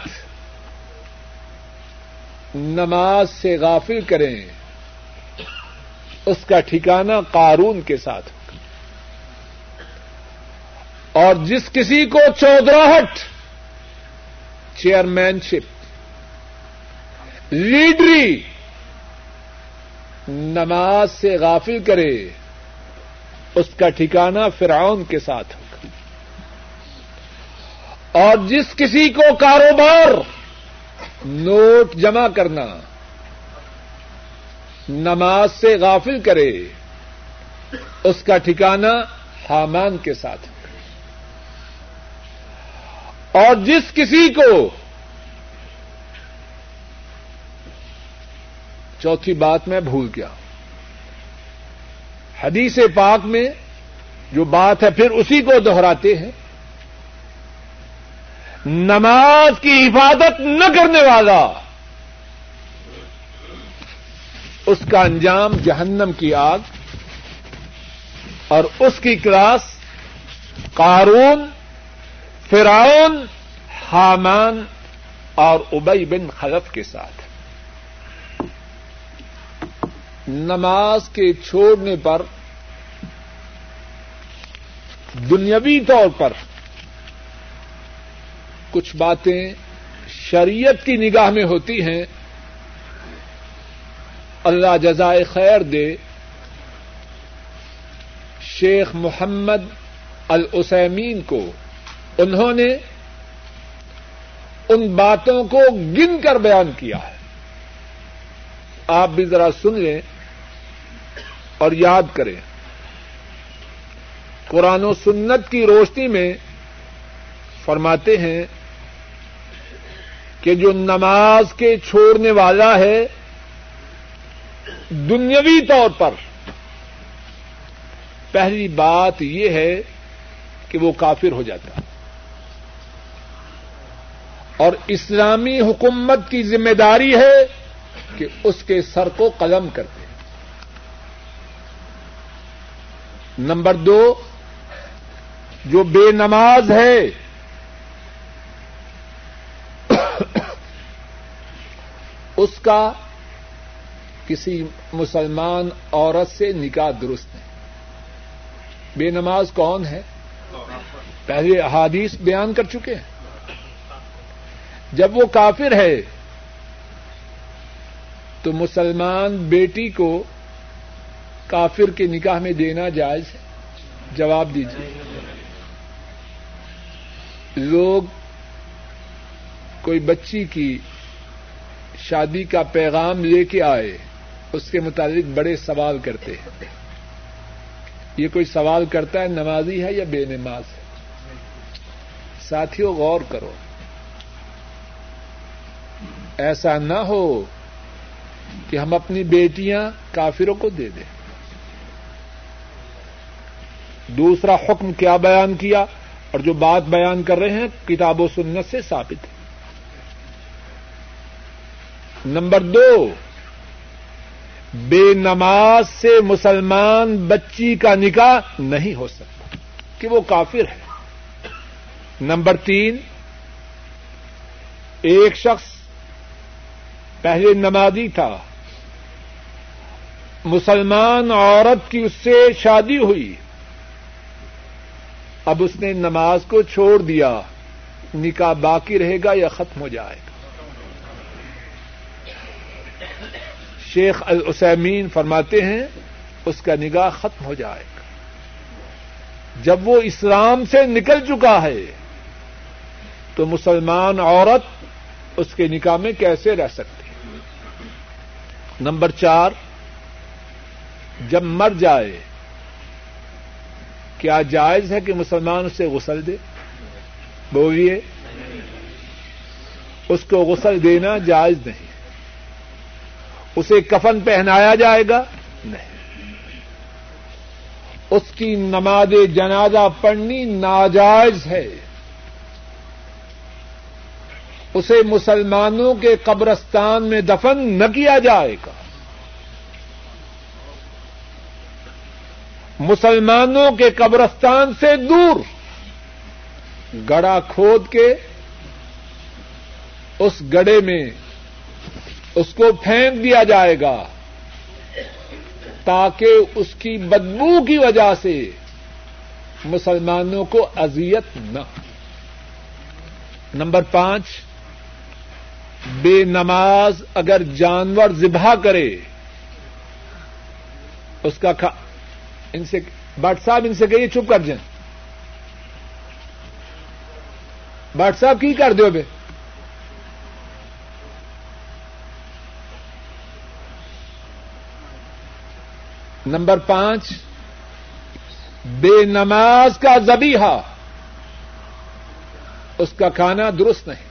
نماز سے غافل کریں۔ اس کا ٹھکانہ قارون کے ساتھ۔ اور جس کسی کو چودراہٹ۔ چیئرمین شپ لیڈری۔ نماز سے غافل کرے۔ اس کا ٹھکانہ فرعون کے ساتھ۔ ہوگا اور جس کسی کو کاروبار نوٹ جمع کرنا، نماز سے غافل کرے، اس کا ٹھکانہ حامان کے ساتھ۔ اور جس کسی کو چوتھی بات میں بھول گیا۔ حدیث پاک میں جو بات ہے، پھر اسی کو دوہراتے ہیں۔ نماز کی حفاظت نہ کرنے والا اس کا انجام جہنم کی آگ اور اس کی کلاس قارون، فرعون، حامان اور ابئی بن خلف کے ساتھ۔ نماز کے چھوڑنے پر، دنیاوی طور پر کچھ باتیں شریعت کی نگاہ میں ہوتی ہیں، اللہ جزائے خیر دے۔ شیخ محمد السمین کو انہوں نے ان باتوں کو گن کر بیان کیا ہے۔ آپ بھی ذرا سن لیں اور یاد کریں۔ قرآن و سنت کی روشنی میں فرماتے ہیں کہ جو نماز کے چھوڑنے والا ہے دنیاوی طور پر، پہلی بات یہ ہے کہ وہ کافر ہو جاتا اور اسلامی حکومت کی ذمہ داری ہے کہ اس کے سر کو قلم کرتے نمبر دو، جو بے نماز ہے اس کا کسی مسلمان عورت سے نکاح درست ہے بے نماز کون ہے؟ پہلے احادیث بیان کر چکے ہیں۔ جب وہ کافر ہے، تو مسلمان بیٹی کو کافر کے نکاح میں دینا جائز ہے۔ جواب دیجیے لوگ کوئی بچی کی شادی کا پیغام لے کے آئے، اس کے متعلق بڑے سوال کرتے ہیں۔ یہ کوئی سوال کرتا ہے نمازی ہے یا بے نماز ہے؟ ساتھیوں غور کرو۔ ایسا نہ ہو کہ ہم اپنی بیٹیاں کافروں کو دے دیں۔ دوسرا حکم کیا بیان کیا اور جو بات بیان کر رہے ہیں، کتاب و سنت سے ثابت ہے۔ نمبر دو، بے نماز سے مسلمان بچی کا نکاح نہیں ہو سکتا، کہ وہ کافر ہے۔ نمبر تین، ایک شخص پہلے نمازی تھا، مسلمان عورت کی اس سے شادی ہوئی۔ اب اس نے نماز کو چھوڑ دیا، نکاح باقی رہے گا یا ختم ہو جائے گا؟ شیخ السمین فرماتے ہیں، اس کا نگاہ ختم ہو جائے گا۔ جب وہ اسلام سے نکل چکا ہے، تو مسلمان عورت اس کے نکاح میں کیسے رہ سکتی؟ نمبر چار، جب مر جائے، کیا جائز ہے کہ مسلمان اسے غسل دے؟ بولیے، اس کو غسل دینا جائز نہیں۔ اسے کفن پہنایا جائے گا؟ نہیں۔ اس کی نماز جنازہ پڑھنی ناجائز ہے۔ اسے مسلمانوں کے قبرستان میں دفن نہ کیا جائے گا۔ مسلمانوں کے قبرستان سے دور، گڑا کھود کے اس گڑے میں اس کو پھینک دیا جائے گا تاکہ اس کی بدبو کی وجہ سے مسلمانوں کو اذیت نہ ہو۔ نمبر پانچ، بے نماز اگر جانور ذبح کرے، اس کا کھا ان سے بٹ صاحب ان سے کہیے چپ کر جائیں۔ بٹ صاحب کی کر دو بے؟ نمبر پانچ، بے نماز کا زبیحہ اس کا کھانا درست نہیں،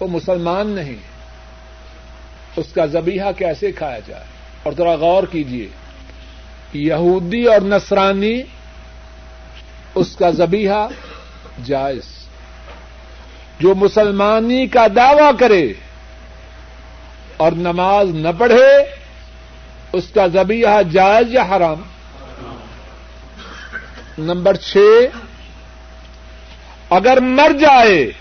وہ مسلمان نہیں۔ اس کا زبیحہ کیسے کھایا جائے؟ اور ذرا غور کیجیے یہودی اور نصرانی، اس کا زبیحہ جائز۔ جو مسلمانی کا دعوی کرے اور نماز نہ پڑھے اس کا زبیحہ جائز یا حرام؟ نمبر چھ، اگر مر جائے،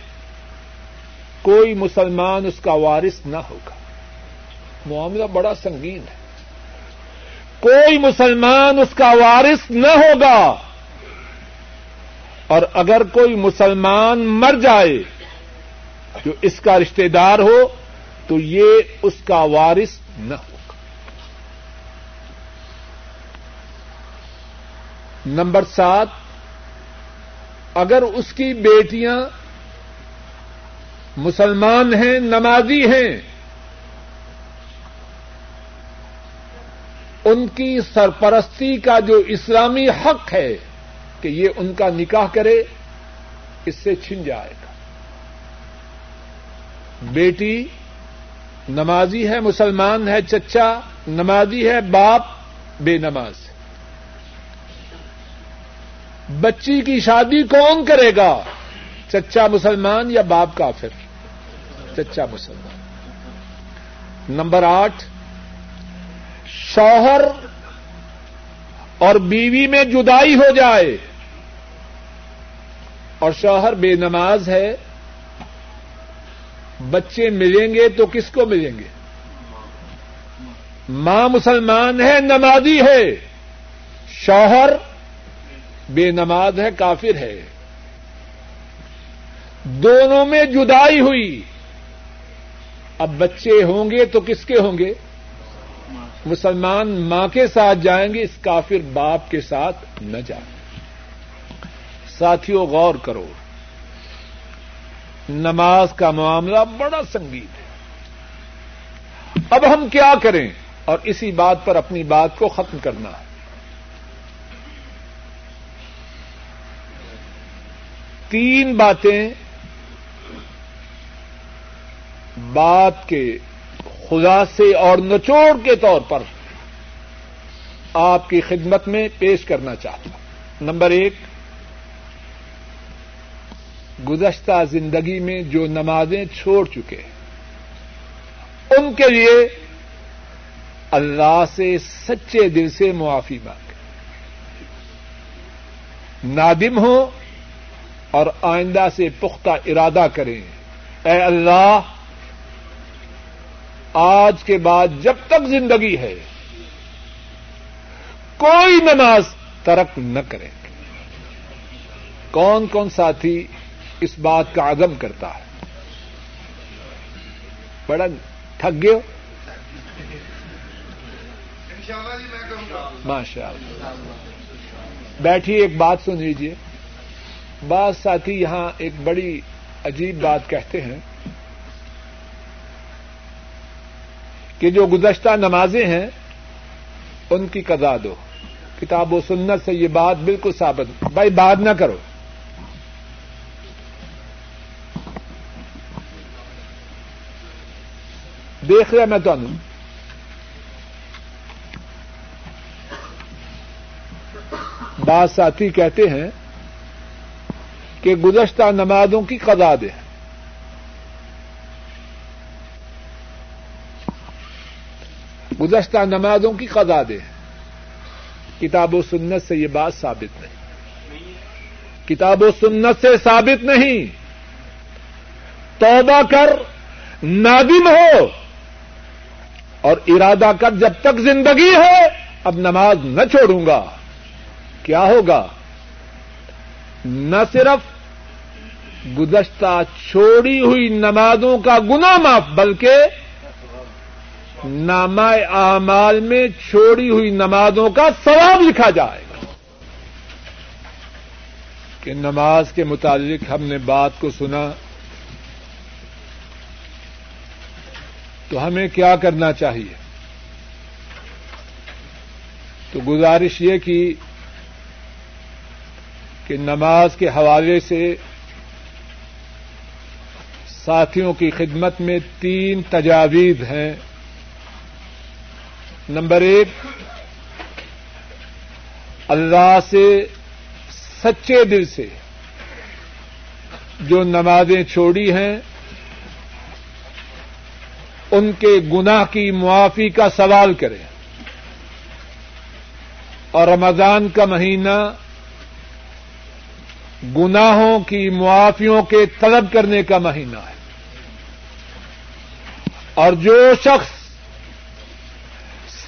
کوئی مسلمان اس کا وارث نہ ہوگا۔ معاملہ بڑا سنگین ہے۔ کوئی مسلمان اس کا وارث نہ ہوگا۔ اور اگر کوئی مسلمان مر جائے، جو اس کا رشتہ دار ہو، تو یہ اس کا وارث نہ ہوگا نمبر سات، اگر اس کی بیٹیاں مسلمان ہیں، نمازی ہیں، ان کی سرپرستی کا جو اسلامی حق ہے کہ یہ ان کا نکاح کرے، اس سے چھن جائے گا۔ بیٹی نمازی ہے، مسلمان ہے، چچا نمازی ہے، باپ بے نماز۔ بچی کی شادی کون کرے گا؟ چچا مسلمان یا باپ کافر؟ چچا مسلمان۔ نمبر آٹھ، شوہر اور بیوی میں جدائی ہو جائے۔ اور شوہر بے نماز ہے۔ بچے ملیں گے تو کس کو ملیں گے؟ ماں مسلمان ہے، نمازی ہے۔ شوہر بے نماز ہے، کافر ہے۔ دونوں میں جدائی ہوئی۔ اب بچے ہوں گے تو کس کے ہوں گے؟ مسلمان ماں کے ساتھ جائیں گے، اس کافر باپ کے ساتھ نہ جائیں۔ ساتھیوں غور کرو۔ نماز کا معاملہ بڑا سنگین ہے۔ اب ہم کیا کریں؟ اور اسی بات پر اپنی بات کو ختم کرنا ہے۔ تین باتیں بات کے خلاصے اور نچوڑ کے طور پر آپ کی خدمت میں پیش کرنا چاہتا ہوں۔ نمبر ایک، گزشتہ زندگی میں جو نمازیں چھوڑ چکے ان کے لیے اللہ سے سچے دل سے معافی مانگے۔ نادم ہو اور آئندہ سے پختہ ارادہ کریں۔ اے اللہ، آج کے بعد جب تک زندگی ہے، کوئی نماز ترک نہ کریں۔ کون کون ساتھی اس بات کا عزم کرتا ہے؟ بڑا تھک گئے ہو؟ ماشاء اللہ بیٹھی ایک بات سن لیجیے بعض ساتھی یہاں ایک بڑی عجیب بات کہتے ہیں کہ جو گزشتہ نمازیں ہیں، ان کی قضا دو۔ کتاب و سنت سے یہ بات بالکل ثابت۔ بھائی، بات نہ کرو۔ دیکھ رہا میں تمہیں بعض ساتھی کہتے ہیں کہ گزشتہ نمازوں کی قضا دے۔ گزشتہ نمازوں کی قضا دے۔ کتاب و سنت سے یہ بات ثابت نہیں۔ کتاب و سنت سے ثابت نہیں۔ توبہ کر، نادم ہو۔ اور ارادہ کر جب تک زندگی ہے، اب نماز نہ چھوڑوں گا۔ کیا ہوگا؟ نہ صرف گزشتہ چھوڑی ہوئی نمازوں کا گنا معاف، بلکہ نامہ اعمال میں چھوڑی ہوئی نمازوں کا ثواب لکھا جائے گا۔ کہ نماز کے متعلق ہم نے بات کو سنا، تو ہمیں کیا کرنا چاہیے؟ تو گزارش یہ کی کہ نماز کے حوالے سے ساتھیوں کی خدمت میں تین تجاویز ہیں۔ نمبر ایک، اللہ سے سچے دل سے جو نمازیں چھوڑی ہیں، ان کے گناہ کی معافی کا سوال کریں۔ اور رمضان کا مہینہ گناہوں کی معافیوں کے طلب کرنے کا مہینہ ہے۔ اور جو شخص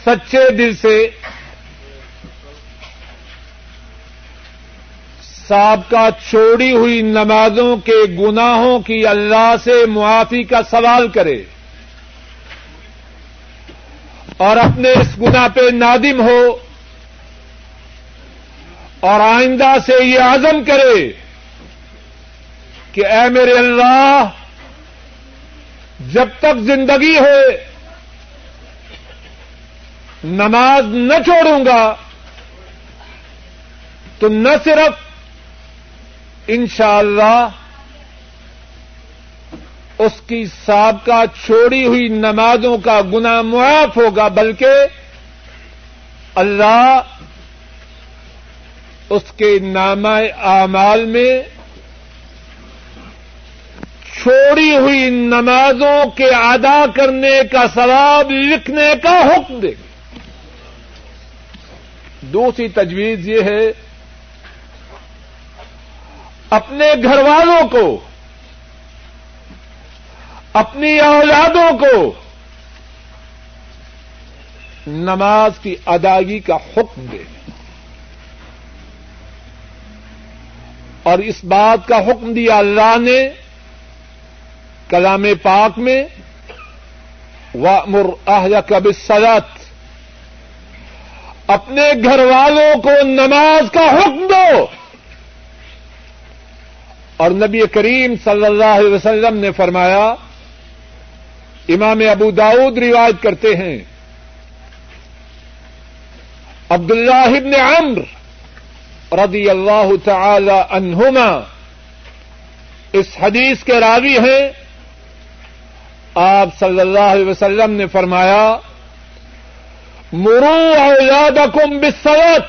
سچے دل سے سابقہ چھوڑی ہوئی نمازوں کے گناہوں کی اللہ سے معافی کا سوال کرے اور اپنے اس گنا پہ نادم ہو اور آئندہ سے یہ عزم کرے کہ اے میرے اللہ جب تک زندگی ہے، نماز نہ چھوڑوں گا، تو نہ صرف انشاءاللہ اللہ اس کی سابقہ چھوڑی ہوئی نمازوں کا گنا معاف ہوگا، بلکہ اللہ اس کے نام اعمال میں چھوڑی ہوئی نمازوں کے ادا کرنے کا ثواب لکھنے کا حکم دے دوسری تجویز یہ ہے، اپنے گھر والوں کو، اپنی اولادوں کو نماز کی ادائیگی کا حکم دے۔ اور اس بات کا حکم دیا اللہ نے کلام پاک میں وامر اہلک بالصلاۃ اپنے گھر والوں کو نماز کا حکم دو۔ اور نبی کریم صلی اللہ علیہ وسلم نے فرمایا، امام ابو داود روایت کرتے ہیں، عبداللہ ابن عمر رضی اللہ تعالی عنہما اس حدیث کے راوی ہیں آپ صلی اللہ علیہ وسلم نے فرمایا مرو اولادکم بالصلاة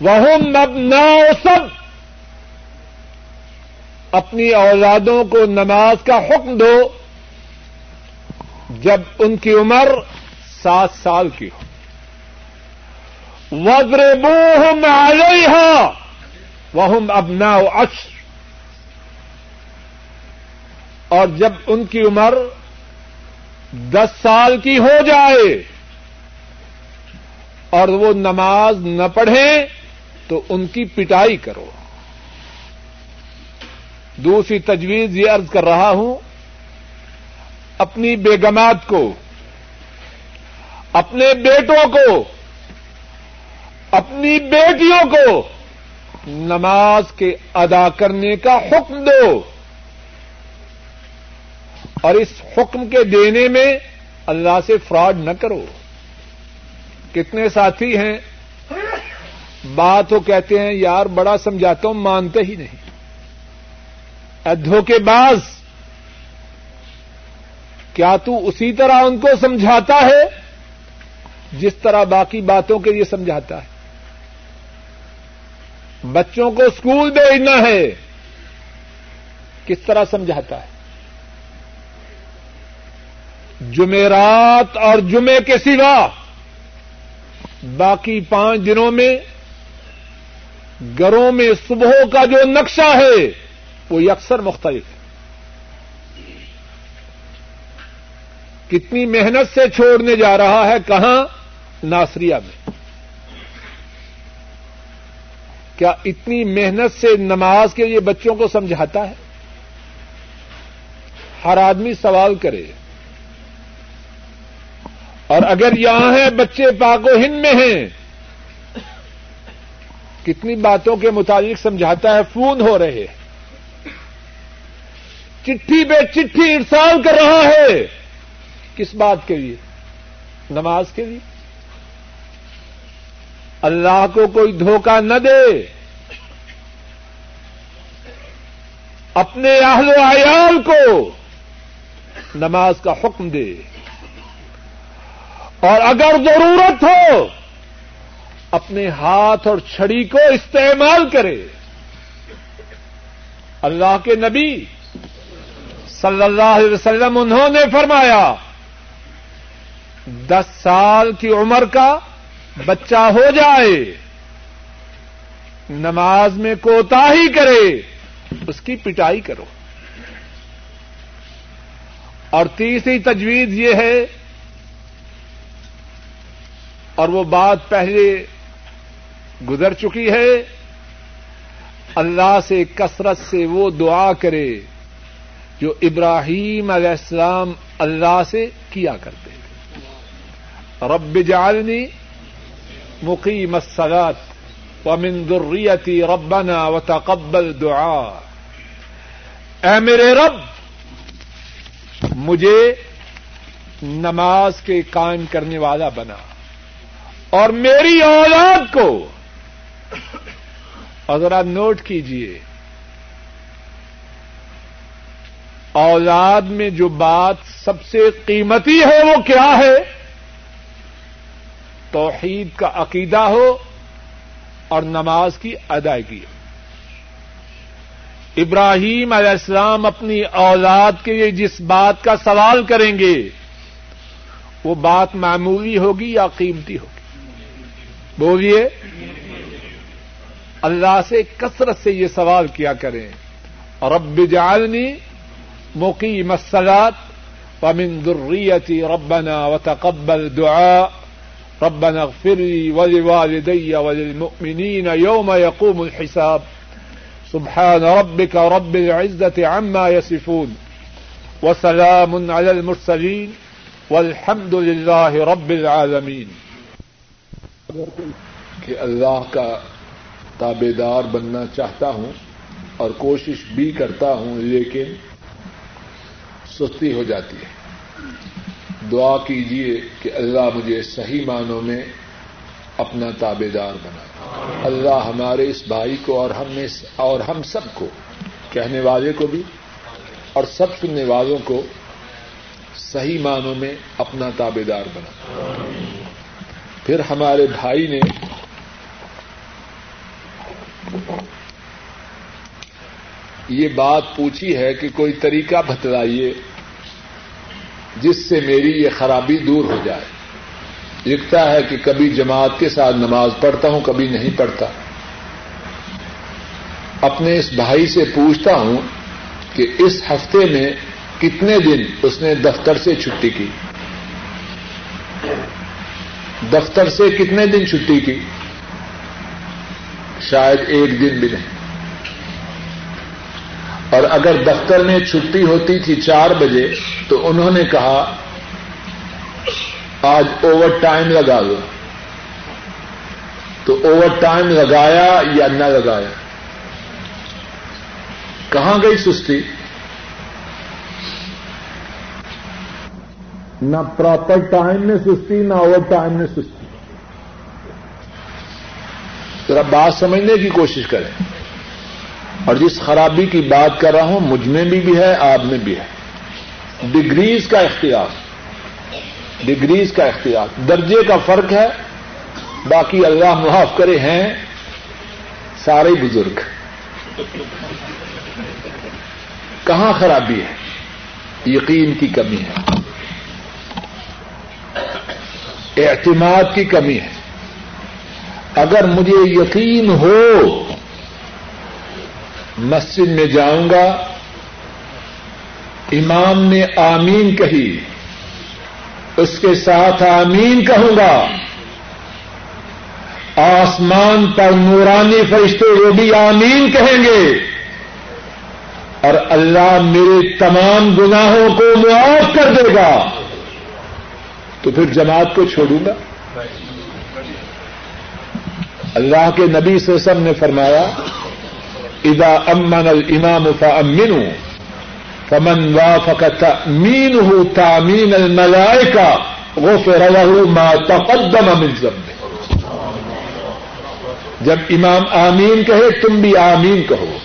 وهم ابناء سب۔ اپنی اولادوں کو نماز کا حکم دو، جب ان کی عمر سات سال کی ہو۔ وزر بوہم علیہ وہم ابنا اچ اور جب ان کی عمر دس سال کی ہو جائے اور وہ نماز نہ پڑھیں تو ان کی پٹائی کرو۔ دوسری تجویز یہ عرض کر رہا ہوں، اپنی بیگمات کو، اپنے بیٹوں کو، اپنی بیٹیوں کو نماز کے ادا کرنے کا حکم دو۔ اور اس حکم کے دینے میں اللہ سے فراڈ نہ کرو۔ کتنے ساتھی ہیں۔ بات ہو کہتے ہیں، یار بڑا سمجھاتا ہوں، مانتے ہی نہیں۔ دھوکے باز، کیا تو اسی طرح ان کو سمجھاتا ہے؟ جس طرح باقی باتوں کے لیے سمجھاتا ہے۔ بچوں کو اسکول بھیجنا ہے، کس طرح سمجھاتا ہے؟ جمعرات اور جمعے کے سوا باقی پانچ دنوں میں گھروں میں صبح کا جو نقشہ ہے، وہ یکسر مختلف ہے۔ کتنی محنت سے چھوڑنے جا رہا ہے، کہاں؟ ناسریا میں۔ کیا اتنی محنت سے نماز کے لیے بچوں کو سمجھاتا ہے؟ ہر آدمی سوال کرے۔ اور اگر یہاں ہے بچے پاک و ہند میں ہیں، کتنی باتوں کے متعلق سمجھاتا ہے، فون ہو رہے چٹھی پہ چٹھی ارسال کر رہا ہے۔ کس بات کے لیے؟ نماز کے لیے۔ اللہ کو کوئی دھوکہ نہ دے۔ اپنے اہل و عیال کو نماز کا حکم دے۔ اور اگر ضرورت ہو، اپنے ہاتھ اور چھڑی کو استعمال کرے۔ اللہ کے نبی صلی اللہ علیہ وسلم، انہوں نے فرمایا، دس سال کی عمر کا بچہ ہو جائے، نماز میں کوتا ہی کرے، اس کی پٹائی کرو۔ اور تیسری تجویز یہ ہے اور وہ بات پہلے گزر چکی ہے۔ اللہ سے کثرت سے وہ دعا کرے جو ابراہیم علیہ السلام اللہ سے کیا کرتے تھے۔ رب جعلنی مقیم الصلاة ومن ذریتی ربنا وتقبل دعا۔ اے میرے رب، مجھے نماز کے قائم کرنے والا بنا۔ اور میری اولاد کو اگر آپ نوٹ کیجیے اولاد میں جو بات سب سے قیمتی ہے وہ کیا ہے؟ توحید کا عقیدہ ہو اور نماز کی ادائیگی ہو۔ ابراہیم علیہ السلام اپنی اولاد کے لیے جس بات کا سوال کریں گے، وہ بات معمولی ہوگی یا قیمتی ہوگی؟ بولیے، اللہ سے کثرت سے یہ سوال کیا کریں۔ رب جعلنی مقیم الصلاة ومن ذریتی ربنا وتقبل دعاء۔ ربنا اغفر لي ولوالدي وللمؤمنين يوم يقوم الحساب۔ سبحان ربك رب العزة عما يصفون وسلام على المرسلين والحمد لله رب العالمين کہ اللہ کا تابے دار بننا چاہتا ہوں اور کوشش بھی کرتا ہوں، لیکن سستی ہو جاتی ہے۔ دعا کیجیے کہ اللہ مجھے صحیح معنوں میں اپنا تابے دار بنا۔ اللہ ہمارے اس بھائی کو اور ہم اور ہم سب کو، کہنے والے کو بھی اور سب سننے والوں کو صحیح معنوں میں اپنا تابے دار بنا۔ پھر ہمارے بھائی نے یہ بات پوچھی ہے کہ کوئی طریقہ بتلائیے جس سے میری یہ خرابی دور ہو جائے۔ لکھتا ہے کہ کبھی جماعت کے ساتھ نماز پڑھتا ہوں، کبھی نہیں پڑھتا۔ اپنے اس بھائی سے پوچھتا ہوں کہ اس ہفتے میں کتنے دن اس نے دفتر سے چھٹی کی؟ دفتر سے کتنے دن چھٹی کی؟ شاید ایک دن بھی نہیں۔ اور اگر دفتر میں چھٹی ہوتی تھی چار بجے، تو انہوں نے کہا، آج اوور ٹائم لگا دو۔ تو اوور ٹائم لگایا یا نہ لگایا؟ کہاں گئی سستی؟ نہ پراپر ٹائم میں سستی نہ اوور ٹائم میں سستی۔ ذرا بات سمجھنے کی کوشش کریں۔ اور جس خرابی کی بات کر رہا ہوں مجھ میں بھی, بھی ہے آپ میں بھی ہے۔ ڈگریز کا اختیار۔ ڈگریز کا اختیار۔ درجے کا فرق ہے باقی اللہ معاف کرے ہیں سارے بزرگ۔ کہاں خرابی ہے؟ یقین کی کمی ہے۔ اعتماد کی کمی ہے۔ اگر مجھے یقین ہو مسجد میں جاؤں گا، امام نے آمین کہی، اس کے ساتھ آمین کہوں گا۔ آسمان پر نورانی فرشتے وہ بھی آمین کہیں گے۔ اور اللہ میرے تمام گناہوں کو معاف کر دے گا۔ تو پھر جماعت کو چھوڑوں گا؟ اللہ کے نبی سسم نے فرمایا ادا امن المام فامن فمن وافق مین ہوں تامین الملائے کا وہ ما تقدم من ذنبه. جب امام آمین کہے، تم بھی آمین کہو۔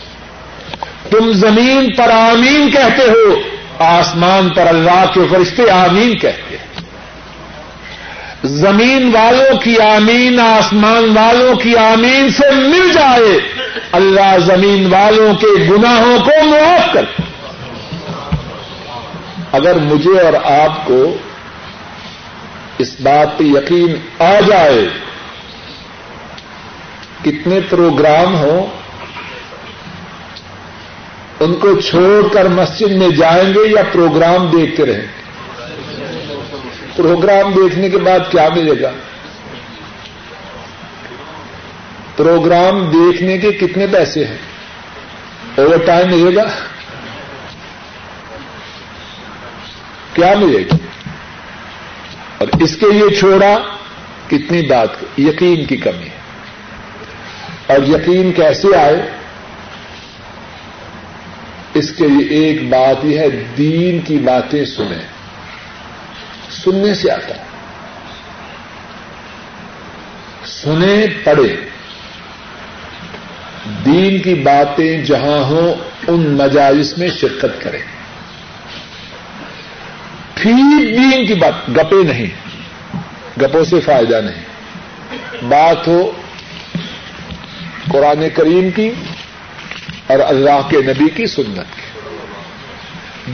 تم زمین پر آمین کہتے ہو، آسمان پر اللہ کے فرشتے آمین کہتے ہیں۔ زمین والوں کی آمین، آسمان والوں کی آمین سے مل جائے، اللہ زمین والوں کے گناہوں کو معاف کر اگر مجھے اور آپ کو اس بات پہ یقین آ جائے، کتنے پروگرام ہوں، ان کو چھوڑ کر مسجد میں جائیں گے یا پروگرام دیکھتے رہیں گے؟ پروگرام دیکھنے کے بعد کیا ملے گا؟ پروگرام دیکھنے کے کتنے پیسے ہیں؟ اوور ٹائم ملے گا؟ کیا ملے گا؟ اور اس کے لیے چھوڑا کتنی بات یقین کی کمی ہے۔ اور یقین کیسے آئے؟ اس کے لیے ایک بات یہ ہے، دین کی باتیں سنیں۔ سننے سے آتا ہے۔ سنیں پڑھے۔ دین کی باتیں جہاں ہوں، ان مجالس میں شرکت کریں ٹھیک دین کی بات، گپے نہیں۔ گپوں سے فائدہ نہیں۔ بات ہو قرآن کریم کی اور اللہ کے نبی کی سنت کی۔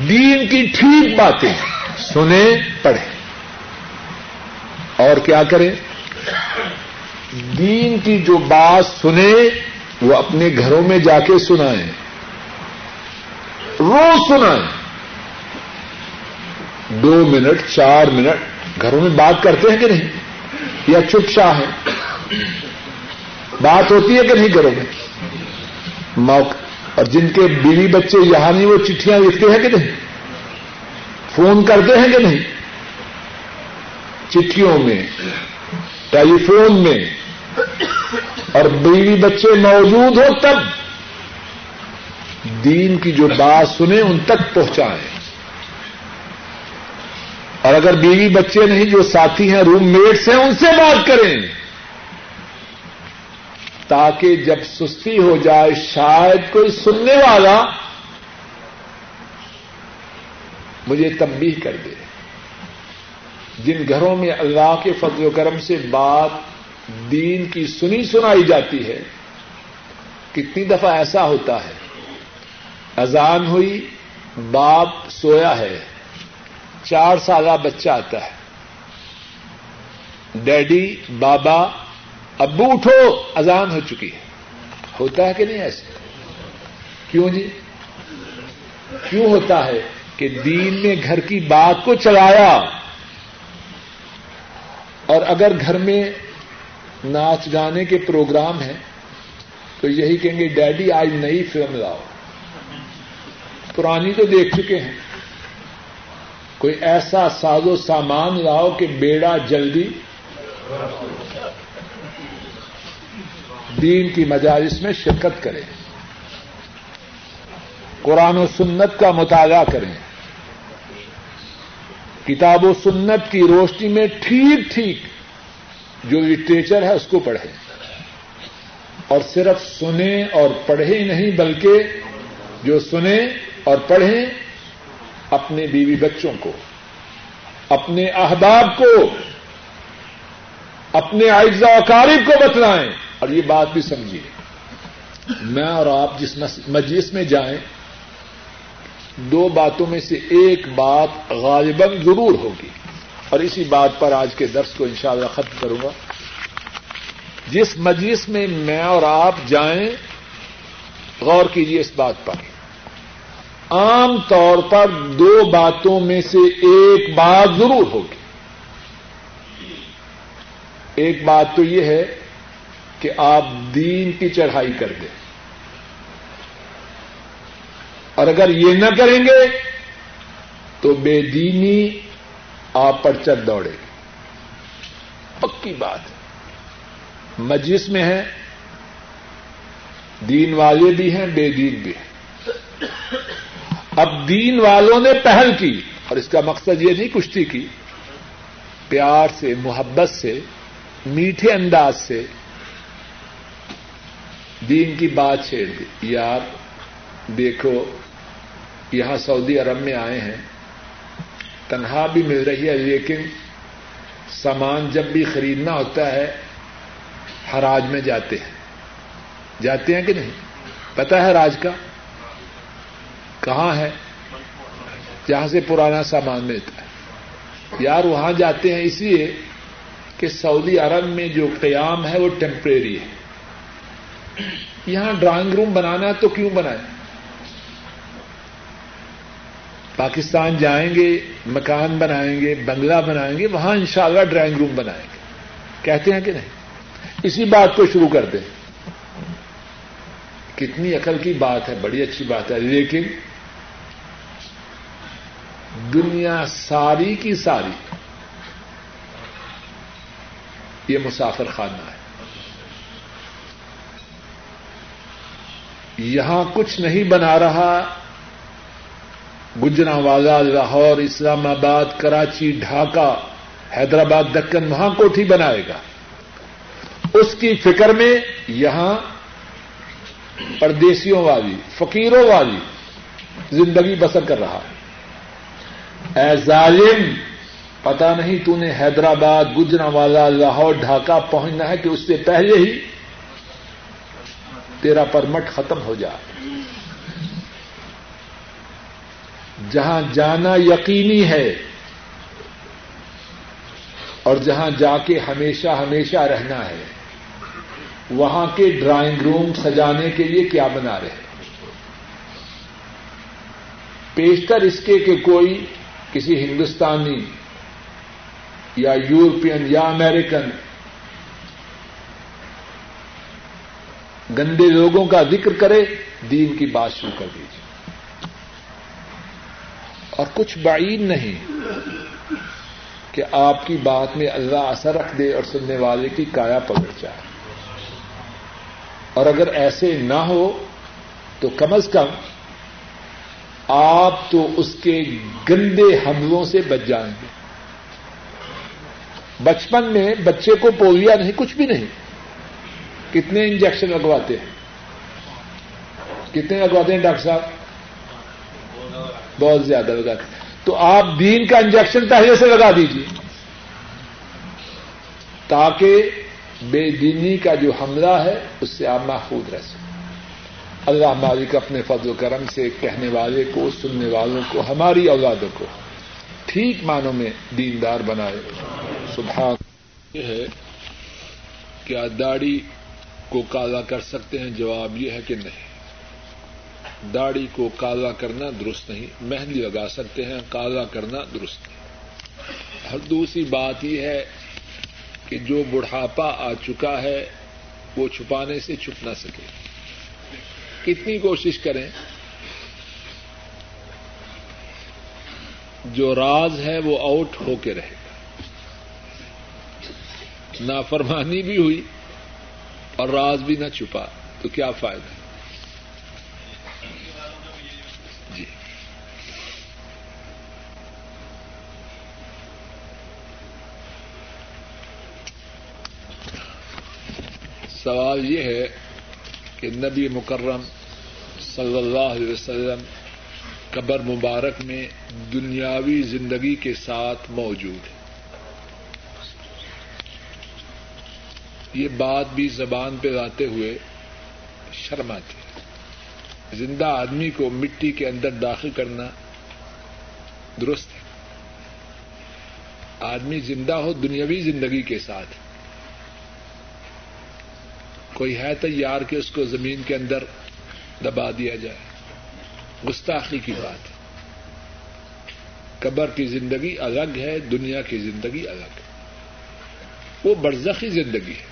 دین کی ٹھیک باتیں سنیں پڑھیں اور کیا کریں دین کی جو بات سنیں وہ اپنے گھروں میں جا کے سنائیں روز سنائیں دو منٹ، چار منٹ، گھروں میں بات کرتے ہیں کہ نہیں؟ یا چپ شاہ ہے بات ہوتی ہے کہ نہیں گھروں میں؟ موقع اور جن کے بیوی بچے یہاں نہیں، وہ چٹھیاں لکھتے ہیں کہ نہیں؟ فون کرتے ہیں کہ نہیں؟ چٹھیوں میں ٹیلی فون میں، اور بیوی بچے موجود ہو تب دین کی جو بات سنیں ان تک پہنچائیں۔ اور اگر بیوی بچے نہیں، جو ساتھی ہیں، روم میٹس ہیں، ان سے بات کریں۔ تاکہ جب سستی ہو جائے، شاید کوئی سننے والا مجھے تبدیل کر دے۔ جن گھروں میں اللہ کے فضل و کرم سے بات دین کی سنی سنائی جاتی ہے، کتنی دفعہ ایسا ہوتا ہے، اذان ہوئی، باپ سویا ہے، چار سالہ بچہ آتا ہے۔ ڈیڈی، بابا، ابو اٹھو، اذان ہو چکی ہے۔ ہوتا ہے کہ نہیں ایسے کیوں جی؟ کیوں ہوتا ہے کہ دین نے گھر کی بات کو چلایا؟ اور اگر گھر میں ناچ گانے کے پروگرام ہیں، تو یہی کہیں گے، ڈیڈی، آج نئی فلم لاؤ۔ پرانی تو دیکھ چکے ہیں۔ کوئی ایسا ساز و سامان لاؤ کہ بیڑا جلدی دین کی مجالس میں شرکت کریں قرآن و سنت کا مطالعہ کریں۔ کتاب و سنت کی روشنی میں ٹھیک ٹھیک جو لٹریچر ہے اس کو پڑھیں اور صرف سنیں اور پڑھیں نہیں بلکہ جو سنیں اور پڑھیں اپنے بیوی بچوں کو، اپنے احباب کو، اپنے اعزا اقارب کو بتلائیں۔ اور یہ بات بھی سمجھیے، میں اور آپ جس مجلس میں جائیں دو باتوں میں سے ایک بات غالباً ضرور ہوگی اور اسی بات پر آج کے درس کو انشاءاللہ ختم کروں گا۔ جس مجلس میں میں اور آپ جائیں، غور کیجیے اس بات پر۔ عام طور پر دو باتوں میں سے ایک بات ضرور ہوگی۔ ایک بات تو یہ ہے کہ آپ دین کی چڑھائی کر دیں۔ اور اگر یہ نہ کریں گے تو بے دینی آپ پر چل دوڑے گی۔ پکی بات مجلس میں ہے دین والے بھی ہیں، بے دین بھی ہیں۔ اب دین والوں نے پہل کی اور اس کا مقصد یہ نہیں کشتی کی، پیار سے، محبت سے، میٹھے انداز سے دین کی بات چھیڑ دی۔ یار، دیکھو یہاں سعودی عرب میں آئے ہیں۔ تنہا بھی مل رہی ہے، لیکن سامان جب بھی خریدنا ہوتا ہے، حراج میں جاتے ہیں۔ جاتے ہیں کہ نہیں؟ پتا ہے راج کا؟ کہاں ہے؟ جہاں سے پرانا سامان ملتا ہے۔ یار، وہاں جاتے ہیں اس لیے کہ سعودی عرب میں جو قیام ہے، وہ ٹیمپریری ہے۔ یہاں ڈرائنگ روم بنانا تو کیوں بنائیں؟ پاکستان جائیں گے، مکان بنائیں گے، بنگلہ بنائیں گے، وہاں انشاءاللہ ڈرائنگ روم بنائیں گے۔ کہتے ہیں کہ نہیں؟ اسی بات کو شروع کر دیں۔ کتنی عقل کی بات ہے، بڑی اچھی بات ہے، لیکن دنیا ساری کی ساری یہ مسافر خانہ ہے۔ یہاں کچھ نہیں بنا رہا گجرا والا، لاہور اسلام آباد کراچی، ڈھاکہ، حیدرآباد، دکن وہاں کوٹھی بنائے گا۔ اس کی فکر میں یہاں پردیسیوں والی، فقیروں والی زندگی بسر کر رہا ہے۔ اے ظالم پتا نہیں تو نے حیدرآباد گجرا والا، لاہور، ڈھاکہ پہنچنا ہے کہ اس سے پہلے ہی تیرا پرمٹ ختم ہو جائے۔ جہاں جانا یقینی ہے اور جہاں جا کے ہمیشہ ہمیشہ رہنا ہے، وہاں کے ڈرائنگ روم سجانے کے لیے کیا بنا رہے؟ پیشتر اس کے کہ کوئی کسی ہندوستانی یا یورپین یا امیریکن گندے لوگوں کا ذکر کرے، دین کی بات شروع کر دیجیے اور کچھ بعید نہیں کہ آپ کی بات میں اللہ اثر رکھ دے اور سننے والے کی کایا پکڑ جائے۔ اور اگر ایسے نہ ہو تو کم از کم آپ تو اس کے گندے حملوں سے بچ جائیں گے۔ بچپن میں بچے کو پولیا نہیں، کچھ بھی نہیں۔ کتنے انجیکشن لگواتے ہیں؟ کتنے لگواتے ہیں ڈاکٹر صاحب؟ بہت زیادہ لگا تو آپ دین کا انجیکشن پہلے سے لگا دیجیے تاکہ بے دینی کا جو حملہ ہے، اس سے آپ محفوظ رہ سکیں۔ اللہ مالک اپنے فضل و کرم سے کہنے والے کو، سننے والوں کو، ہماری اولادوں کو ٹھیک معنوں میں دیندار بنائے۔ سبحان یہ ہے کیا داڑھی کو کالا کر سکتے ہیں، جواب یہ ہے کہ نہیں۔ داڑھی کو کالا کرنا درست نہیں، مہندی لگا سکتے ہیں، کالا کرنا درست نہیں۔ اور دوسری بات یہ ہے کہ جو بڑھاپا آ چکا ہے، وہ چھپانے سے چھپ نہ سکے۔ کتنی کوشش کریں۔ جو راز ہے، وہ آؤٹ ہو کے رہے گا۔ نافرمانی بھی ہوئی اور راز بھی نہ چھپا، تو کیا فائدہ؟ سوال یہ ہے کہ نبی مکرم صلی اللہ علیہ وسلم قبر مبارک میں دنیاوی زندگی کے ساتھ موجود ہے یہ بات بھی زبان پہ لاتے ہوئے شرم آتی ہے۔ زندہ آدمی کو مٹی کے اندر داخل کرنا درست ہے۔ آدمی زندہ ہو دنیاوی زندگی کے ساتھ۔ کوئی ہے تیار کہ اس کو زمین کے اندر دبا دیا جائے۔ گستاخی کی بات ہے۔ قبر کی زندگی الگ ہے، دنیا کی زندگی الگ ہے۔ وہ برزخی زندگی ہے۔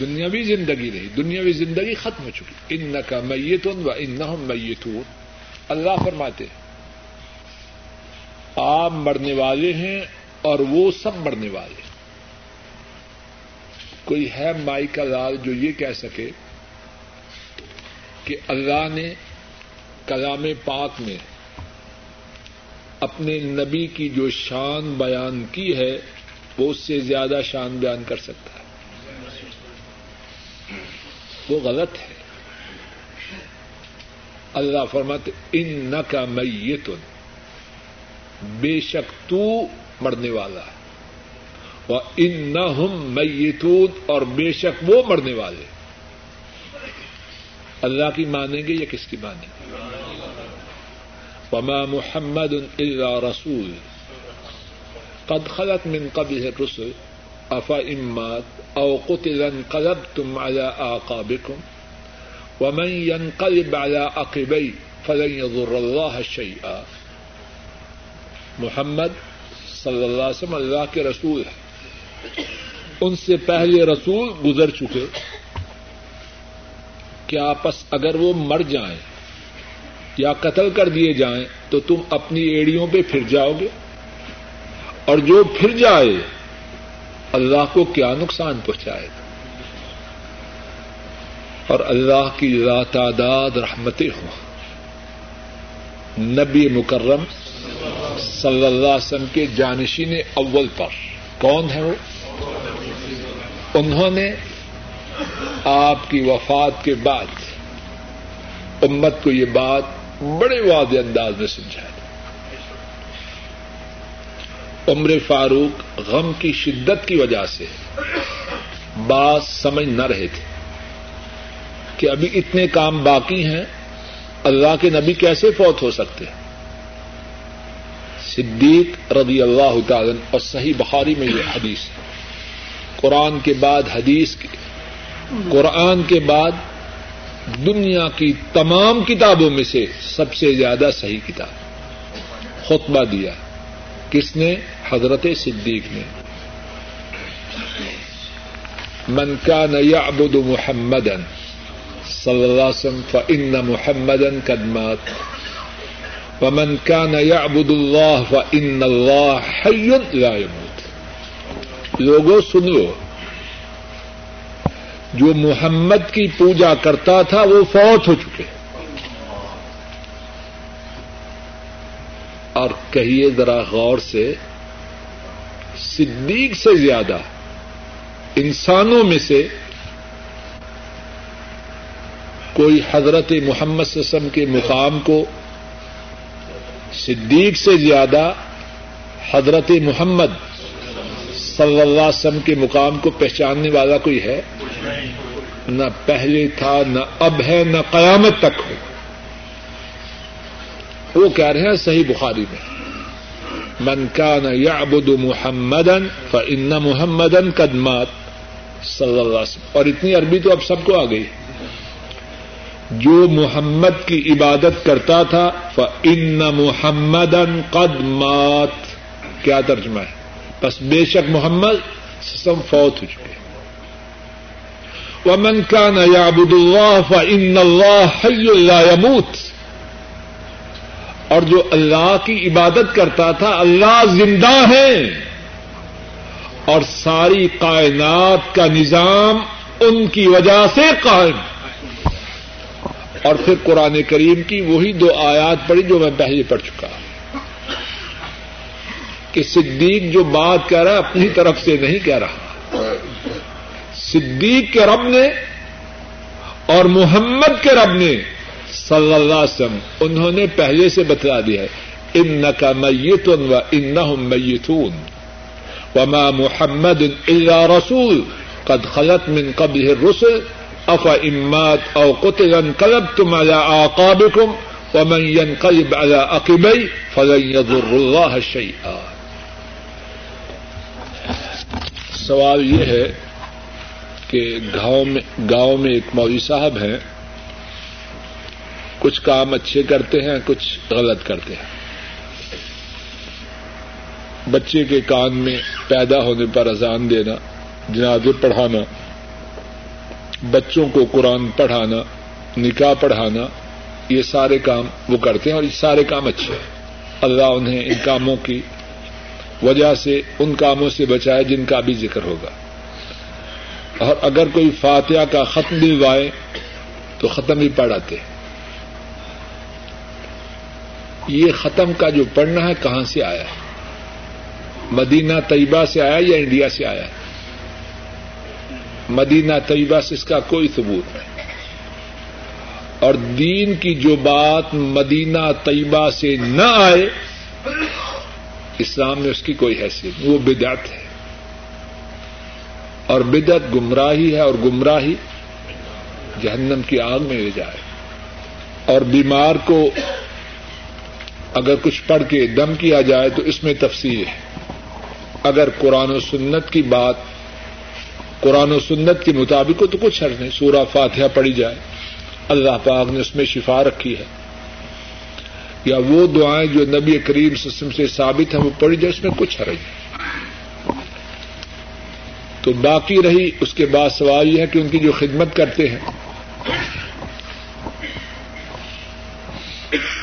دنیاوی زندگی نہیں، دنیاوی زندگی ختم ہو چکی۔ ان کا میتون و ان میتون۔ اللہ فرماتے آپ مرنے والے ہیں اور وہ سب مرنے والے ہیں۔ کوئی ہے مائی کا لال جو یہ کہہ سکے کہ اللہ نے کلام پاک میں اپنے نبی کی جو شان بیان کی ہے، وہ اس سے زیادہ شان بیان کر سکتا ہے۔ وہ غلط ہے۔ اللہ فرمت ان ن کا میتن، بے شک تو مرنے والا ہے۔ ان نہ میتون اور بے شک وہ مرنے والے۔ اللہ کی مانیں گے یا کس کی مانیں گے؟ وما محمد اللہ رسول۔ قد خلت من قبل الرسل۔ افا امات او قتلا انقلبتم على اعقابكم ومن ينقلب على عقبيه فلن يضر الله شيئا۔ محمد صلی اللہ علیہ وسلم، اللہ کے رسول ہیں ان سے پہلے رسول گزر چکے کہ آپس اگر وہ مر جائیں یا قتل کر دیے جائیں تو تم اپنی ایڑیوں پہ پھر جاؤ گے اور جو پھر جائے اللہ کو کیا نقصان پہنچائے گا؟ اور اللہ کی لا تعداد رحمتیں ہوں۔ نبی مکرم صلی اللہ علیہ وسلم کے جانشین اول پر۔ کون ہے وہ؟ انہوں نے آپ کی وفات کے بعد امت کو یہ بات بڑے واضح انداز میں سمجھایا عمر فاروق غم کی شدت کی وجہ سے بات سمجھ نہ رہے تھے کہ ابھی اتنے کام باقی ہیں، اللہ کے نبی کیسے فوت ہو سکتے ہیں؟ صدیق رضی اللہ تعالی اور صحیح بخاری میں یہ حدیث ہے۔ قرآن کے بعد حدیث کی، قرآن کے بعد دنیا کی تمام کتابوں میں سے سب سے زیادہ صحیح کتاب۔ خطبہ دیا کس نے؟ حضرت صدیق نے۔ من كان يعبد محمدا، صلی اللہ علیہ وسلم فإن محمدا قد مات۔ ومن كان يعبد الله فإن الله حي لا يموت. لوگوں سن لو جو محمد کی پوجا کرتا تھا وہ فوت ہو چکے۔ اور کہیے ذرا غور سے، صدیق سے زیادہ، انسانوں میں سے کوئی حضرت محمد وسلم کے مقام کو صدیق سے زیادہ حضرت محمد صلی اللہ علیہ وسلم کے مقام کو پہچاننے والا کوئی ہے؟ نہ پہلے تھا، نہ اب ہے، نہ قیامت تک ہو۔ وہ کہہ رہے ہیں صحیح بخاری میں، من کا نہ یا ابد محمدن ان محمدن قدمات صلی اللہ علیہ وسلم۔ اور اتنی عربی تو اب سب کو آ گئی۔ ہے جو محمد کی عبادت کرتا تھا ان محمدن قدمات کیا ترجمہ ہے؟ بس بے شک محمد سم فوت ہو چکے۔ ومن كان يعبد الله فإن الله حي لا يموت۔ اور جو اللہ کی عبادت کرتا تھا، اللہ زندہ ہے اور ساری کائنات کا نظام ان کی وجہ سے قائم۔ اور پھر قرآن کریم کی وہی دو آیات پڑھی جو میں پہلے پڑھ چکا کہ صدیق جو بات کہہ رہا ہے اپنی طرف سے نہیں کہہ رہا۔ صدیق کے رب نے اور محمد کے رب نے صلی اللہ علیہ وسلم، انہوں نے پہلے سے بتلا دیا ہے ان کا میتون و ان میتون، وما محمد اللہ رسول، قد خلط من قبل الرسل اف امات او قتل انقلبتم على اعقابكم ومن ينقلب على عقبيه فلن يضر الله شيئا. سوال یہ ہے کہ گاؤں میں گاؤں میں ایک مولوی صاحب ہیں، کچھ کام اچھے کرتے ہیں، کچھ غلط کرتے ہیں۔ بچے کے کان میں پیدا ہونے پر اذان دینا جنازے پڑھانا بچوں کو قرآن پڑھانا، نکاح پڑھانا، یہ سارے کام وہ کرتے ہیں اور یہ سارے کام اچھے ہیں۔ اللہ انہیں ان کاموں کی وجہ سے، ان کاموں سے بچائے جن کا بھی ذکر ہوگا۔ اور اگر کوئی فاتحہ کا ختم دلوائے تو ختم ہی پڑھاتے یہ ختم کا جو پڑھنا ہے، کہاں سے آیا ہے؟ مدینہ طیبہ سے آیا یا انڈیا سے آیا ہے؟ مدینہ طیبہ سے اس کا کوئی ثبوت نہیں۔ اور دین کی جو بات مدینہ طیبہ سے نہ آئے، اسلام میں اس کی کوئی حیثیت نہیں، وہ بدعت ہے۔ اور بدعت گمراہی ہے اور گمراہی جہنم کی آگ میں لے جائے۔ اور بیمار کو اگر کچھ پڑھ کے دم کیا جائے تو اس میں تفصیل ہے۔ اگر قرآن و سنت کی بات قرآن و سنت کے مطابق ہو تو کچھ حرض نہیں، سورہ فاتحہ پڑھی جائے۔ اللہ پاک نے اس میں شفا رکھی ہے۔ یا وہ دعائیں جو نبی کریم سسٹم سے ثابت ہیں، وہ پڑھی جائے، اس میں کچھ حرج نہیں۔ تو باقی رہی، اس کے بعد سوال یہ ہے کہ ان کی جو خدمت کرتے ہیں،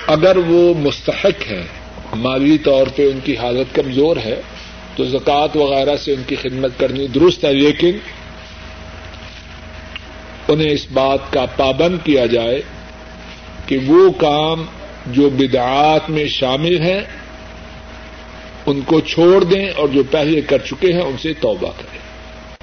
اگر وہ مستحق ہیں، مالی طور پہ ان کی حالت کمزور ہے تو زکوٰۃ وغیرہ سے ان کی خدمت کرنی درست ہے، لیکن انہیں اس بات کا پابند کیا جائے کہ وہ کام جو بدعات میں شامل ہیں، ان کو چھوڑ دیں اور جو پہلے کر چکے ہیں، ان سے توبہ کریں۔